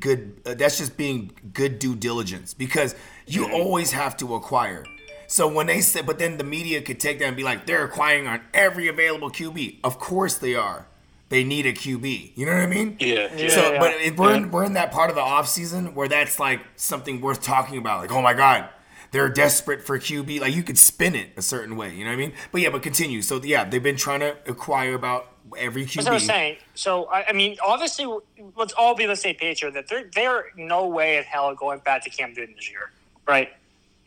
good. Uh, that's just being good due diligence because you Mm-hmm. always have to acquire. So when they said, but then the media could take that and be like, they're acquiring on every available QB. Of course they are. They need a QB. You know what I mean? Yeah. Yeah. So, but it, we're in, we're in that part of the off season where that's like something worth talking about. Like, oh my god, they're desperate for QB. Like you could spin it a certain way. You know what I mean? But yeah, but continue. So yeah, they've been trying to acquire about every QB. That's what I was saying. So I, I mean, obviously, let's all be on the same page here that they're they're no way in hell going back to Cam Newton this year, right?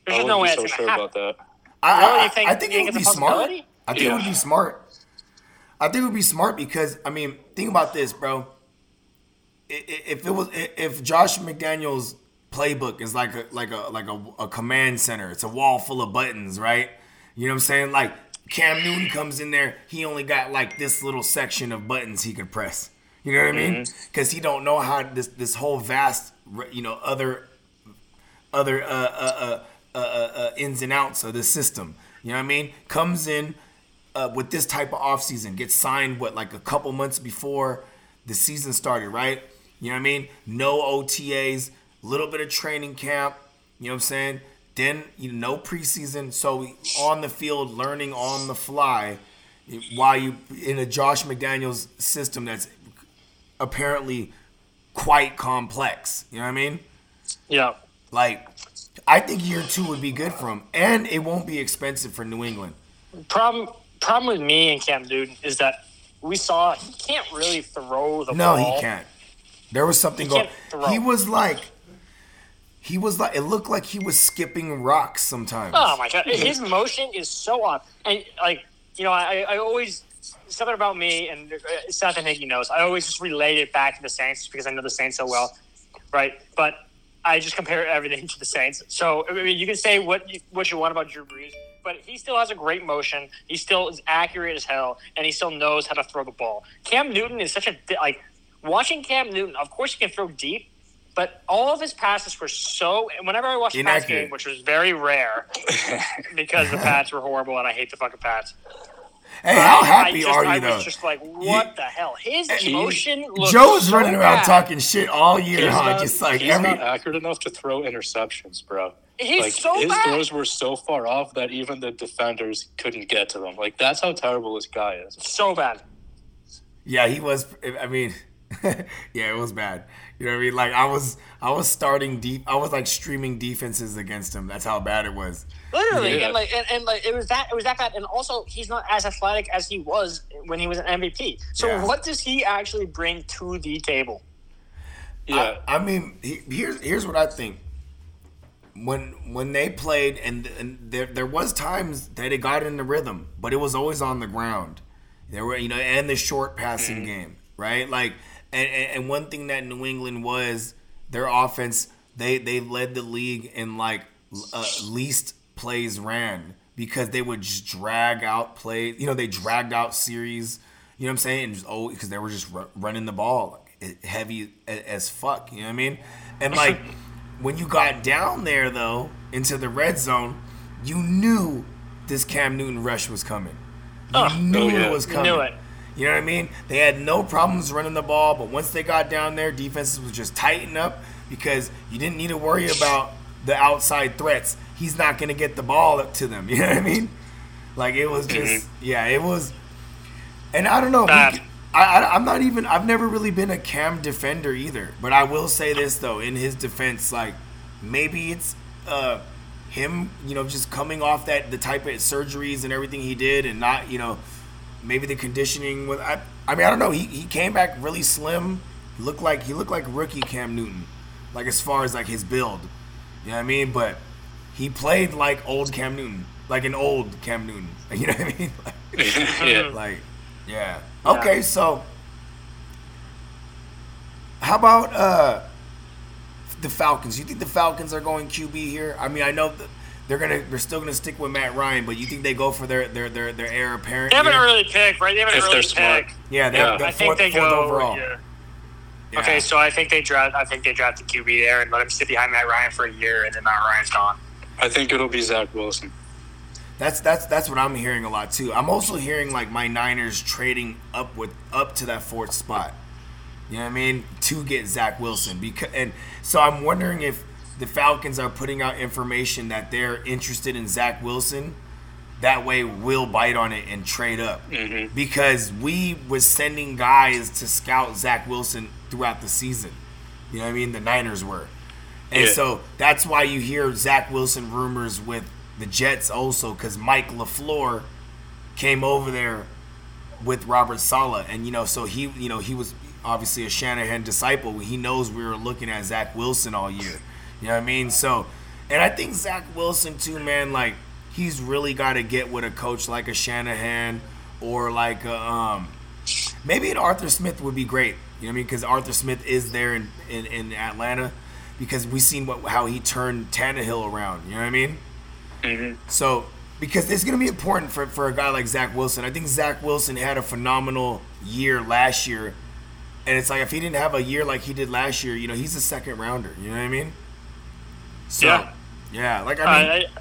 There's I just no way wouldn't it's be so sure happen. about that. I, Really? I, think- I think it would be smart. I think it would be smart. I think it would be smart because I mean, think about this, bro. I- i- If it was, if Josh McDaniels' playbook is like a like a like a, a command center, it's a wall full of buttons, right? You know what I'm saying? Like Cam Newton comes in there, he only got like this little section of buttons he could press. You know what I mean? Mm-hmm. Because he don't know how this this whole vast, you know, other other uh, uh, uh, uh, uh, ins and outs of the system. You know what I mean? Comes in uh, with this type of offseason, gets signed, what, like a couple months before the season started, right? You know what I mean? No OTAs, little bit of training camp, you know what I'm saying? Then, you know, no preseason. So on the field, learning on the fly while you in a Josh McDaniels system that's apparently quite complex. You know what I mean? Yeah. Like, I think year two would be good for him, and it won't be expensive for New England. Problem problem with me and Cam Newton is that we saw he can't really throw the No, ball. No, he can't. There was something He going. can't throw. He was like, he was like, it looked like he was skipping rocks sometimes. Oh my god, his motion is so off. and like you know, I, I always something about me, and uh, Seth and Hickey knows. I always just relate it back to the Saints because I know the Saints so well, right? But I just compare everything to the Saints. So I mean, you can say what you, what you want about Drew Brees, but he still has a great motion. He still is accurate as hell, and he still knows how to throw the ball. Cam Newton is such a like watching Cam Newton. Of course, he can throw deep. But all of his passes were so. Whenever I watched the Pats game, which was very rare, because the Pats were horrible and I hate the fucking Pats. hey, how happy just, are I you though? was just like, what the hell? His emotion looks Joe was so running around bad. talking shit all year, He's huh? not, Just like he's every. not accurate enough to throw interceptions, bro. He's like so his bad. throws were so far off that even the defenders couldn't get to them. Like that's how terrible this guy is. So bad. Yeah, he was. I mean, yeah, it was bad. You know what I mean? Like I was, I was starting deep. I was like streaming defenses against him. That's how bad it was. Literally, Yeah. and like, and, and like, it was that, it was that bad, and also he's not as athletic as he was when he was an MVP. So, Yeah. what does he actually bring to the table? Yeah, I mean, he, here's here's what I think. When when they played, and, and there there was times that it got in the rhythm, but it was always on the ground. There were you know, and the short passing mm-hmm. game, right? Like, and, and and one thing that New England was their offense. They they led the league in like uh, least plays ran because they would just drag out plays. You know, they dragged out series. You know what I'm saying? And just, oh, because they were just ru- running the ball like, heavy a- as fuck. You know what I mean? And like when you got down there though into the red zone, you knew this Cam Newton rush was coming. You knew Oh, yeah. it was You knew it. You know what I mean? They had no problems running the ball, but once they got down there, defenses was just tighten up because you didn't need to worry about the outside threats. He's not going to get the ball up to them. You know what I mean? Like it was just, yeah, it was. And I don't know. we Bad. c- I, I, I'm not even. I've never really been a Cam defender either. But I will say this though, in his defense, like maybe it's uh him, you know, just coming off that the type of surgeries and everything he did, and not, you know, maybe the conditioning with. I, I mean, I don't know. He, he came back really slim. He looked like he looked like rookie Cam Newton, like as far as like his build. You know what I mean? But he played like old Cam Newton, like an old Cam Newton. You know what I mean? Like, yeah. like, yeah. Okay, so how about uh the Falcons? You think the Falcons are going QB here? I mean, I know the, they're gonna they're still gonna stick with Matt Ryan, but you think they go for their their their, their heir apparent? They have an here? early pick, right? They have an If early they're smart. pick. yeah, they Yeah. have the I fourth, think they fourth go. overall. yeah. Yeah. Okay, so I think they draft. I think they draft the QB there and let him sit behind Matt Ryan for a year, and then Matt Ryan's gone. I think it'll be Zach Wilson. That's that's that's what I'm hearing a lot too. I'm also hearing like my Niners trading up with up to that fourth spot. You know what I mean? To get Zach Wilson because and so I'm wondering if the Falcons are putting out information that they're interested in Zach Wilson. That way we'll bite on it and trade up. Mm-hmm. Because we was sending guys to scout Zach Wilson throughout the season. You know what I mean? The Niners were. And Yeah. so that's why you hear Zach Wilson rumors with the Jets also, because Mike LaFleur came over there with Robert Saleh. And, you know, so he, you know, he was obviously a Shanahan disciple. He knows we were looking at Zach Wilson all year. You know what I mean? So, and I think Zach Wilson, too, man, like, he's really got to get with a coach like a Shanahan or like a, um, maybe an Arthur Smith would be great. You know what I mean? Because Arthur Smith is there in, in, in Atlanta because we seen what how he turned Tannehill around. You know what I mean? So because it's going to be important for, for a guy like Zach Wilson. I think Zach Wilson had a phenomenal year last year. And it's like if he didn't have a year like he did last year, you know, he's a second rounder. You know what I mean? So, Yeah. yeah, like I mean, Uh,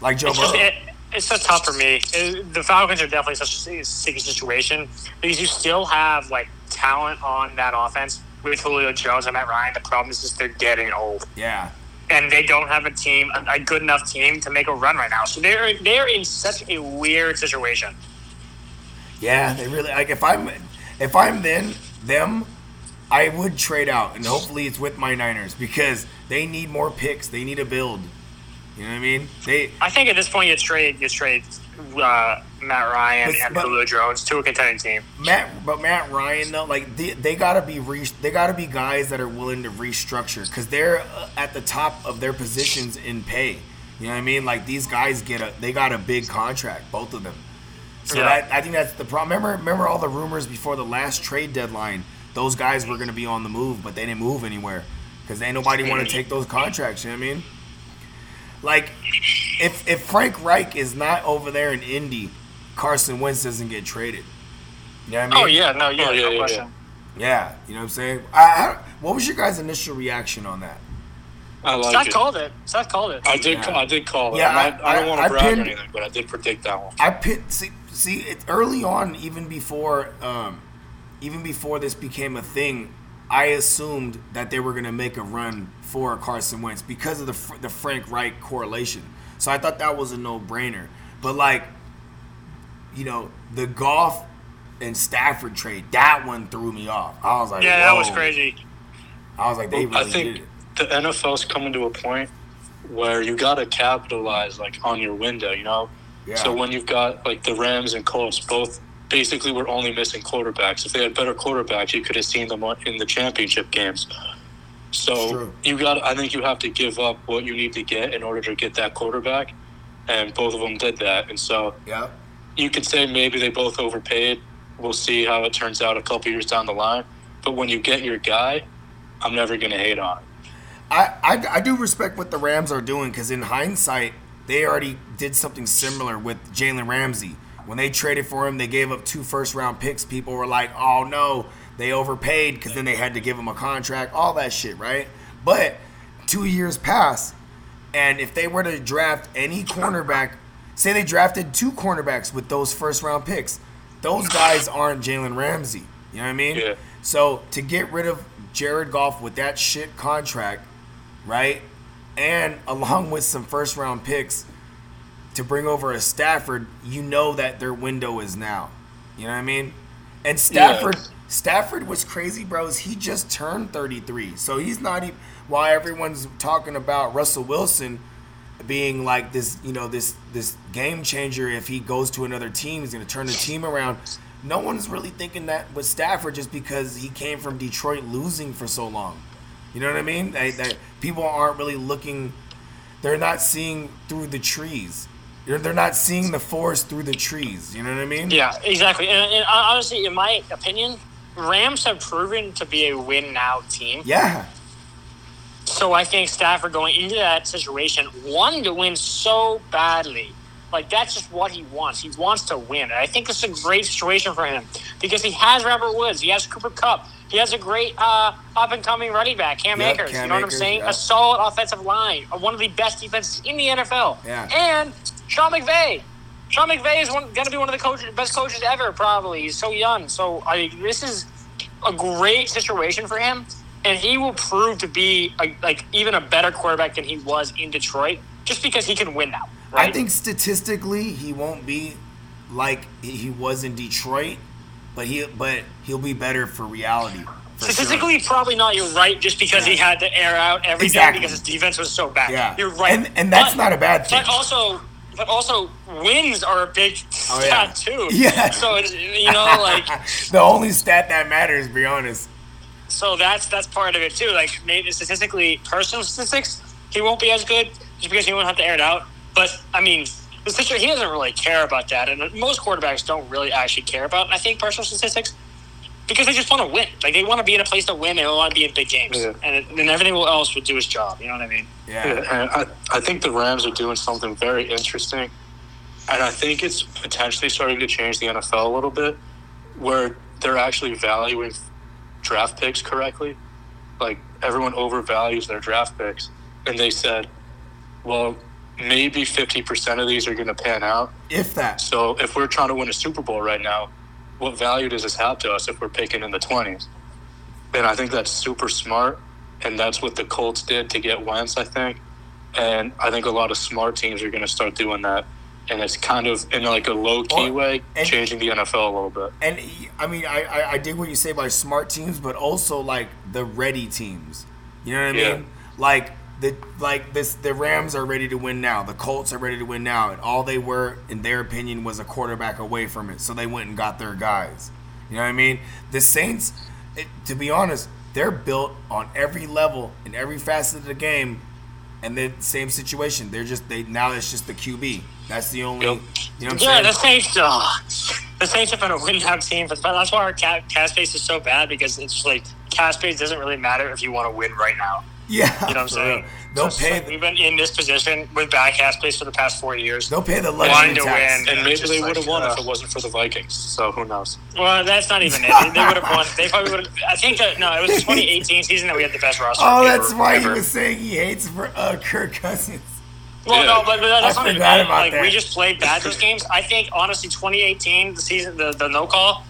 like Joe it's just Burrow. it, it's just tough for me. It- the Falcons are definitely such a sticky situation because you still have like talent on that offense with Julio Jones and Matt Ryan. The problem is just they're getting old. yeah. and they don't have a team, a, a good enough team to make a run right now. So they're they're in such a weird situation. Yeah, they really like if I'm if I'm then them, I would trade out and hopefully it's with my Niners because they need more picks. They need a build. You know what I mean? They I think at this point you trade you trade uh, Matt Ryan But- and but- Julio Jones to a contending team. Matt, but Matt Ryan though, like they, they gotta be re, they gotta be guys that are willing to restructure because they're uh, at the top of their positions in pay. You know what I mean? Like these guys get a they got a big contract, both of them. So Yeah. that I think that's the problem. Remember, remember all the rumors before the last trade deadline. Those guys were gonna be on the move, but they didn't move anywhere because ain't nobody want to take those contracts. You know what I mean? Like, if if Frank Reich is not over there in Indy, Carson Wentz doesn't get traded. You know what I mean? Oh yeah, no, yeah, Oh, yeah, no yeah, question. Yeah, you know what I'm saying. I, I, what was your guys' initial reaction on that? I like Seth it. called it. Seth called it. I did. Yeah. I did call it. Yeah, I'm not- I- I, don't want to brag pinned- or anything, but I did predict that one. I pit see see it early on, even before um, even before this became a thing. I assumed that they were going to make a run for Carson Wentz because of the the Frank Reich correlation. So I thought that was a no brainer. But like, you know, the Goff and Stafford trade that one threw me off. I was like, yeah, that was crazy. I was like, they really I think the NFL's coming to a point where you got to capitalize like on your window, you know. Yeah. So when you've got like the Rams and Colts, both basically were only missing quarterbacks. If they had better quarterbacks, you could have seen them in the championship games. So you got. I think you have to give up what you need to get in order to get that quarterback, and both of them did that. And so yeah. you could say maybe they both overpaid. We'll see how it turns out a couple years down the line. But when you get your guy, I'm never going to hate on it. I, I, I do respect what the Rams are doing because in hindsight, they already did something similar with Jalen Ramsey. When they traded for him, they gave up two first round picks. People were like, oh no, they overpaid because then they had to give him a contract, all that shit, right? But two years pass, and if they were to draft any cornerback, say they drafted two cornerbacks with those first round picks, those guys aren't Jalen Ramsey. You know what I mean? Yeah. So to get rid of Jared Goff with that shit contract, right? And along with some first round picks to bring over a Stafford, you know that their window is now. You know what I mean? And Stafford Yeah. Stafford was crazy, bros. He just turned 33. So he's not even why everyone's talking about Russell Wilson being like this, you know, this this game changer if he goes to another team, he's going to turn the team around. No one's really thinking that with Stafford just because he came from Detroit losing for so long. You know what I mean? That, that people aren't really looking. They're not seeing through the trees. They're, they're not seeing the forest through the trees. You know what I mean? Yeah, exactly. And, and honestly, in my opinion, Rams have proven to be a win now team. Yeah. So I think Stafford going into that situation wanting to win so badly. Like that's just what he wants. He wants to win. And I think it's a great situation for him because he has Robert Woods, he has Cooper Kupp, he has a great uh, up and coming running back, Cam Yep, Akers. Cam you know what I'm saying? yep. A solid offensive line, uh, one of the best defenses in the NFL. Yeah. And Sean McVay. Sean McVay is going to be one of the coaches, best coaches ever, probably. He's so young. So I this is a great situation for him, and he will prove to be a, like even a better quarterback than he was in Detroit, just because he can win now. Right? I think statistically he won't be like he- was in Detroit, but he but he'll be better for reality. for sure. Statistically, probably not. You're right, just because he had to air out every day Exactly. because his defense was so bad. Yeah. you're right, And- and that's not a bad thing. But also, but also, wins are a big Oh, yeah. stat too. Yeah. So it's, you know, like, the only stat that matters, be honest. so that's that's part of it too. Like, maybe statistically, personal statistics, he won't be as good just because he won't have to air it out. But I mean. The situ- he doesn't really care about that, and most quarterbacks don't really actually care about. I think personal statistics because they just want to win. Like they want to be in a place to win. They want to be in big games, Yeah. and it, and everything else would do its job. You know what I mean? Yeah. Yeah, and I, I think the Rams are doing something very interesting, and I think it's potentially starting to change the NFL a little bit, where they're actually valuing draft picks correctly. Like everyone overvalues their draft picks, and they said, "Well, maybe fifty percent of these are going to pan out. If that. So if we're trying to win a Super Bowl right now, what value does this have to us if we're picking in the twenties? And I think that's super smart, and that's what the Colts did to get Wentz. I think, and I think a lot of smart teams are going to start doing that, and it's kind of in like a low key Or- way and- changing the NFL a little bit. And I mean, I, I I dig what you say by smart teams, but also like the ready teams. You know what I Yeah. mean? Like the like this, the Rams are ready to win now. The Colts are ready to win now, and all they were, in their opinion, was a quarterback away from it. So they went and got their guys. You know what I mean? The Saints, it, to be honest, they're built on every level in every facet of the game, and the same situation. They're just they now it's just the QB. That's the only. Yep. You know what I'm Yeah, saying? the Saints. Uh, the Saints have been a win now team, but that's why our ca- cap space is so bad because it's like cap space doesn't really matter if you want to win right now. Yeah, You know what I'm saying? real. They'll So it's like pay. we've been in this position with bad cap space for the past four years. They'll pay the Wanting luxury to tax. win. And maybe they would have won uh, if it wasn't for the Vikings. So who knows? Well, that's not even it. They, they would have won. They probably would have. I think that no, it was the 2018 season that we had the best roster. Oh, ever- that's why he ever. was saying he hates for uh, Kirk Cousins. Well, Yeah. no, but, but that's I not even forgot about Like that. we just played bad those games. I think honestly, 2018, the season, the, the no call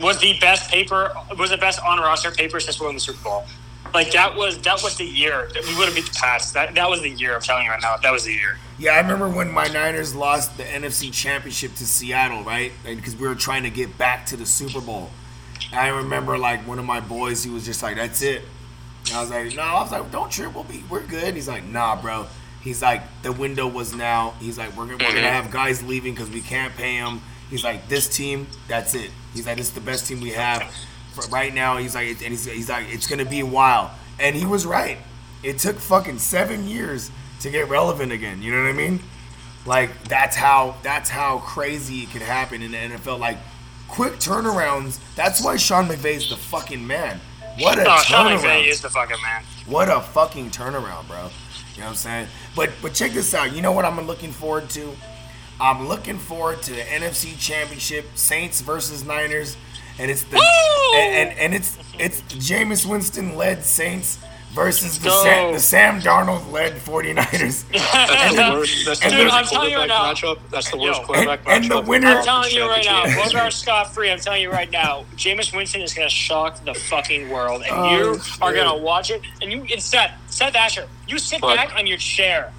was the best paper, was the best on roster paper since we won the Super Bowl. Like that was that was the year that we would have beat the Pats. That that was the year. I'm telling you right now, that was the year. Yeah, I remember when my Niners lost the NFC Championship to Seattle, right? Because we were trying to get back to the Super Bowl. And I remember like one of my boys, he was just like, "That's it." And I was like, "No," I was like, "Don't trip, we'll be, we're good." He's like, "Nah, bro." He's like, "The window was now." He's like, "We're gonna, we're gonna mm-hmm. have guys leaving because we can't pay them." He's like, "This team, that's it." He's like, "It's the best team we have right now." He's like, and he's, he's like, "It's gonna be a while," and he was right. It took fucking seven years to get relevant again. You know what I mean? Like that's how that's how crazy it can happen in the NFL. Like quick turnarounds. That's why Sean McVay's the fucking man. What a No, Sean! McVay is the fucking man. What a fucking turnaround, bro. You know what I'm saying? But but check this out. You know what I'm looking forward to? I'm looking forward to the NFC Championship, Saints versus Niners, and it's the Woo! and, and, and it's it's Jameis Winston led Saints versus the Go. Sam, the Sam Darnold led 49ers. That's the worst. That's the Dude, worst I'm telling you right quarterback now- matchup. That's the Yo. worst quarterback And- and the winner- I'm telling you right now, Championship. Bogart Scott Free. I'm telling you right now, Jameis Winston is going to shock the fucking world, and Oh, you are going to watch it. And you instead, Seth Asher, you sit But- back on your chair,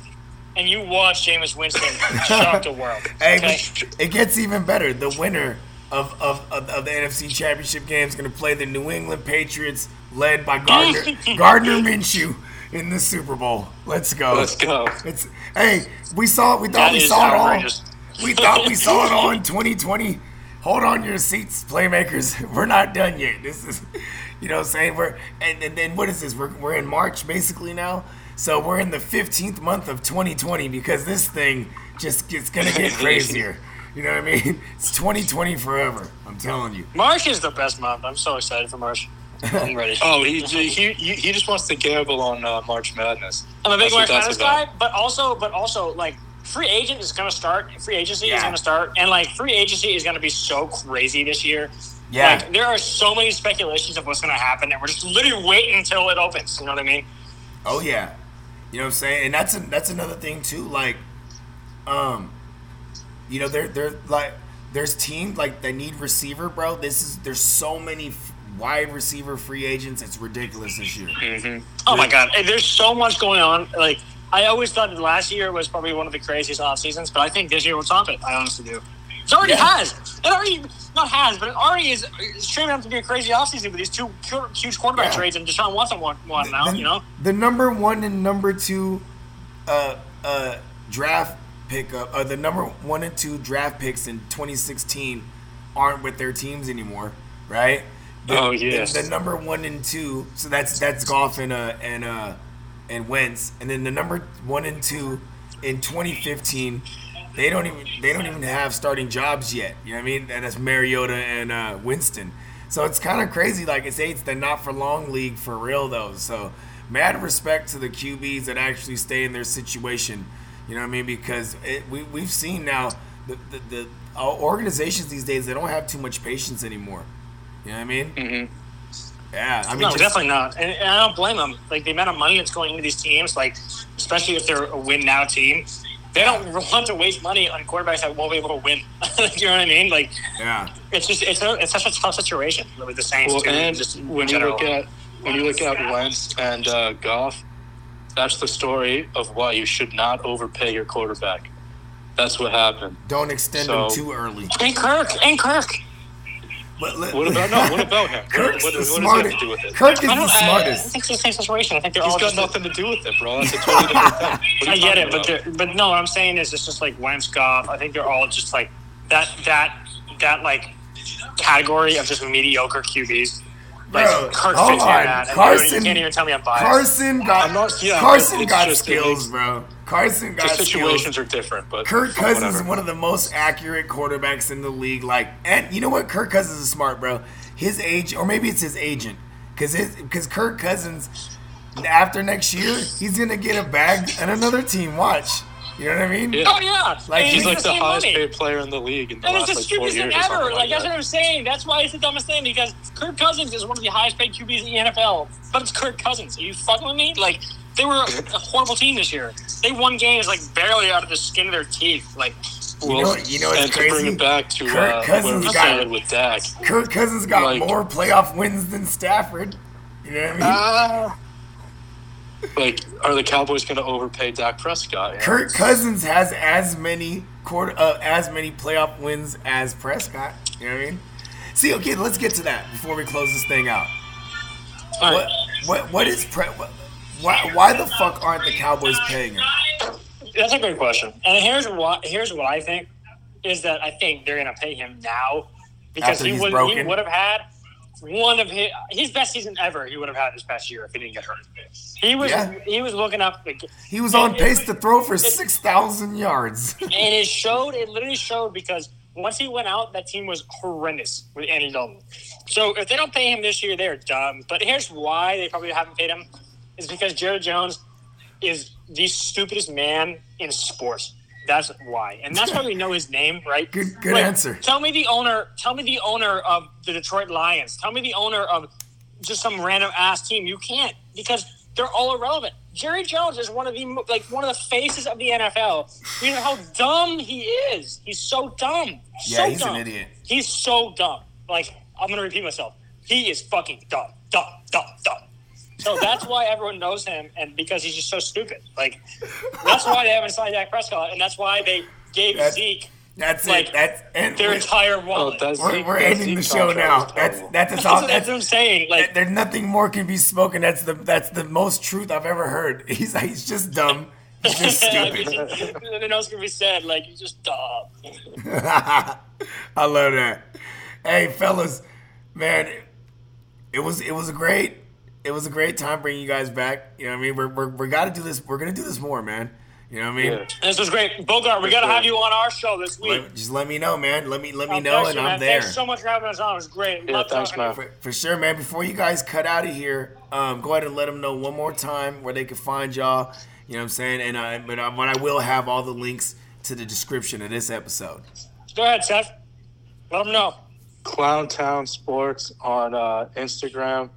and you watch Jameis Winston shock the world. Hey, Okay? it gets even better. The winner of, of, of, of the NFC Championship game is going to play the New England Patriots, led by Gardner Gardner Minshew in the Super Bowl. Let's go. Let's go. It's hey, we saw we thought That we is saw it all. We thought we saw it all in 2020. Hold on your seats, playmakers. We're not done yet. This is, you know, what I'm saying we're and, and then what is this? We're we're in March basically now. So we're in the 15th month of 2020 because this thing just gets gonna get crazier. You know what I mean? It's 2020 forever. I'm telling you. March is the best month. I'm so excited for March. I'm ready. Oh, he he he, he just wants to gamble on uh, March Madness. I'm a big March Madness guy, but also, but also, like free agent is going to start. Free agency is going to start, and like free agency is going to be so crazy this year. Yeah. Like there are so many speculations of what's going to happen, and we're just literally waiting until it opens. You know what I mean? Oh yeah, you know what I'm saying, and that's a, that's another thing too. Like, um, you know, they're they're like there's teams like they need receiver, bro. This is there's so many f- wide receiver free agents. It's ridiculous this year. Oh my god, and there's so much going on. Like I always thought last year was probably one of the craziest off seasons, but I think this year will top it. I honestly do. It already Yeah. has. It already not has, but it already is. It's shaping up to be a crazy offseason with these two huge quarterback Yeah. trades and Deshaun Watson one, one now. the, You know, the number one and number two uh, uh, draft pickup, uh, the number one and two draft picks in 2016 aren't with their teams anymore, right? The, Oh, yes. The, number one and two, so that's that's Goff and uh and uh and Wentz, and then the number one and two in 2015. They don't even they don't even have starting jobs yet. You know what I mean? And that's Mariota and uh, Winston. So it's kind of crazy. Like it's it's the not for long league for real though. So mad respect to the QBs that actually stay in their situation. You know what I mean? Because it, we we've seen now the the, the uh, organizations these days they don't have too much patience anymore. You know what I mean? Mm-hmm. Yeah, I mean no, just- definitely not. And, and I don't blame them. Like the amount of money that's going into these teams, like especially if they're a win now team, they don't want to waste money on quarterbacks that won't be able to win. you know what I mean? Like Yeah, it's just it's a, it's such a tough situation with the Saints Well, too. and just when you look at when you look at Wentz and uh, Goff, that's the story of why you should not overpay your quarterback. That's what happened. don't extend So- them too early. and Kirk and Kirk. But li- What about no? What about him? What, Kirk's what, the what does he smartest. have to do with it? Kirk is I the don't. I, I think it's the same situation. I think they're He's all got just. nothing to do with it, bro. That's a totally different thing. What are you I get it, but about? they're- but no, what I'm saying is it's just like Wentz, Goff. I think they're all just like that that that like category of just mediocre QBs. Like Bro, Kirk hold on. and Carson- you can't even tell me I'm biased. Carson got I'm not- yeah, Carson it's got just skills, it's- bro. Carson got the situations skills. are different, but Kirk Cousins is one of the most accurate quarterbacks in the league. Like, and you know what? Kirk Cousins is smart, bro. His age, or maybe it's his agent, because because Kirk Cousins, after next year, he's gonna get a bag and another team. Watch, you know what I mean? Yeah. Oh yeah, Like, And He's like the the highest money. paid player in the league in the And it's last the like four stupidest years thing or ever. something Like, like that's that. what I'm saying. That's why it's the dumbest thing because Kirk Cousins is one of the highest paid QBs in the NFL. But it's Kirk Cousins. Are you fucking with me? Like they were a horrible team this year. They won games like barely out of the skin of their teeth. Like Well, know what- you know what's and to crazy? bring it back to Kirk uh, Cousins we got- started with Dak. Kirk Cousins got Like- more playoff wins than Stafford. You know what I mean? Uh, like, are the Cowboys going to overpay Dak Prescott? Kirk Cousins has as many quarter uh, as many playoff wins as Prescott. You know what I mean? See, okay, let's get to that before we close this thing out. What what what is pre- what, why why the fuck aren't the Cowboys paying him? That's a great question. And here's what here's what I think is that I think they're gonna pay him now because After he would he would have had one of his his best season ever. He would have had this past year if he didn't get hurt. He was Yeah. he was looking up. He was on pace to throw for it- six thousand yards. and it showed. It literally showed because once he went out, that team was horrendous with Andy Dalton. So if they don't pay him this year, they're dumb. But here's why they probably haven't paid him: is because Jerry Jones is the stupidest man in sports. That's why, and that's why we know his name, right? Good- good Like, answer. Tell me the owner. Tell me the owner of the Detroit Lions. Tell me the owner of just some random ass team. You can't because they're all irrelevant. Jerry Jones is one of the like one of the faces of the NFL. You know how dumb he is. He's so dumb. Yeah, so he's an dumb. idiot. He's so dumb. Like I'm gonna repeat myself. He is fucking dumb, dumb, dumb, dumb. So that's why everyone knows him, and because he's just so stupid. Like that's why they haven't signed Dak Prescott, and that's why they gave That's- Zeke That's Like, it. That's and their entire Oh, wallet. that's we're, Zeke- we're that ending the show now. That's that's that's, all. that's That's what I'm saying. Like there's nothing more can be spoken. That's the that's the most truth I've ever heard. He's he's just dumb. He's just stupid. nothing else can be said. Like he's just dumb. I love that. Hey, fellas, man, it, it was it was a great it was a great time bringing you guys back. You know what I mean? We're we're, we got to do this. We're gonna do this more, man. You know what I mean? Yeah. This was great, Bogart. We got to sure. have you on our show this week. Let- just let me know, man. Let me let me Oh, know, and man. I'm there. Thanks so much for having us on. It was great. Yeah, Love thanks, man. For, for sure, man. Before you guys cut out of here, um, go ahead and let them know one more time where they can find y'all. You know what I'm saying? And uh, but, uh, but I will have all the links to the description of this episode. Go ahead, Seth. Let them know. Clown Town Sports on uh, Instagram,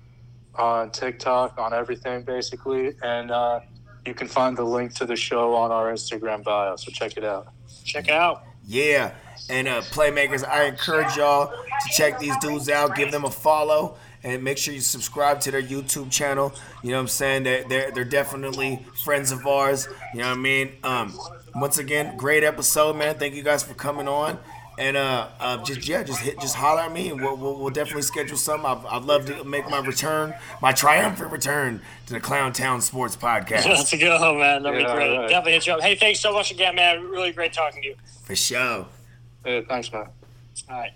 on TikTok, on everything basically, and uh, you can find the link to the show on our Instagram bio. So check it out. Check it out. Yeah. And uh, playmakers, I encourage y'all to check these dudes out, give them a follow, and make sure you subscribe to their YouTube channel. You know what I'm saying? They're, they're, they're definitely friends of ours. You know what I mean? Um, once again, great episode, man. Thank you guys for coming on. And uh, uh, just yeah, just hit, just holler at me, and we'll, we'll, we'll definitely schedule some. I'd, I'd love to make my return, my triumphant return to the Clown Town Sports Podcast Let's go, man. That'd Yeah, be great. all right. Definitely hit you up. Hey, thanks so much again, man. Really great talking to you. for sure. Hey, thanks, man. All right.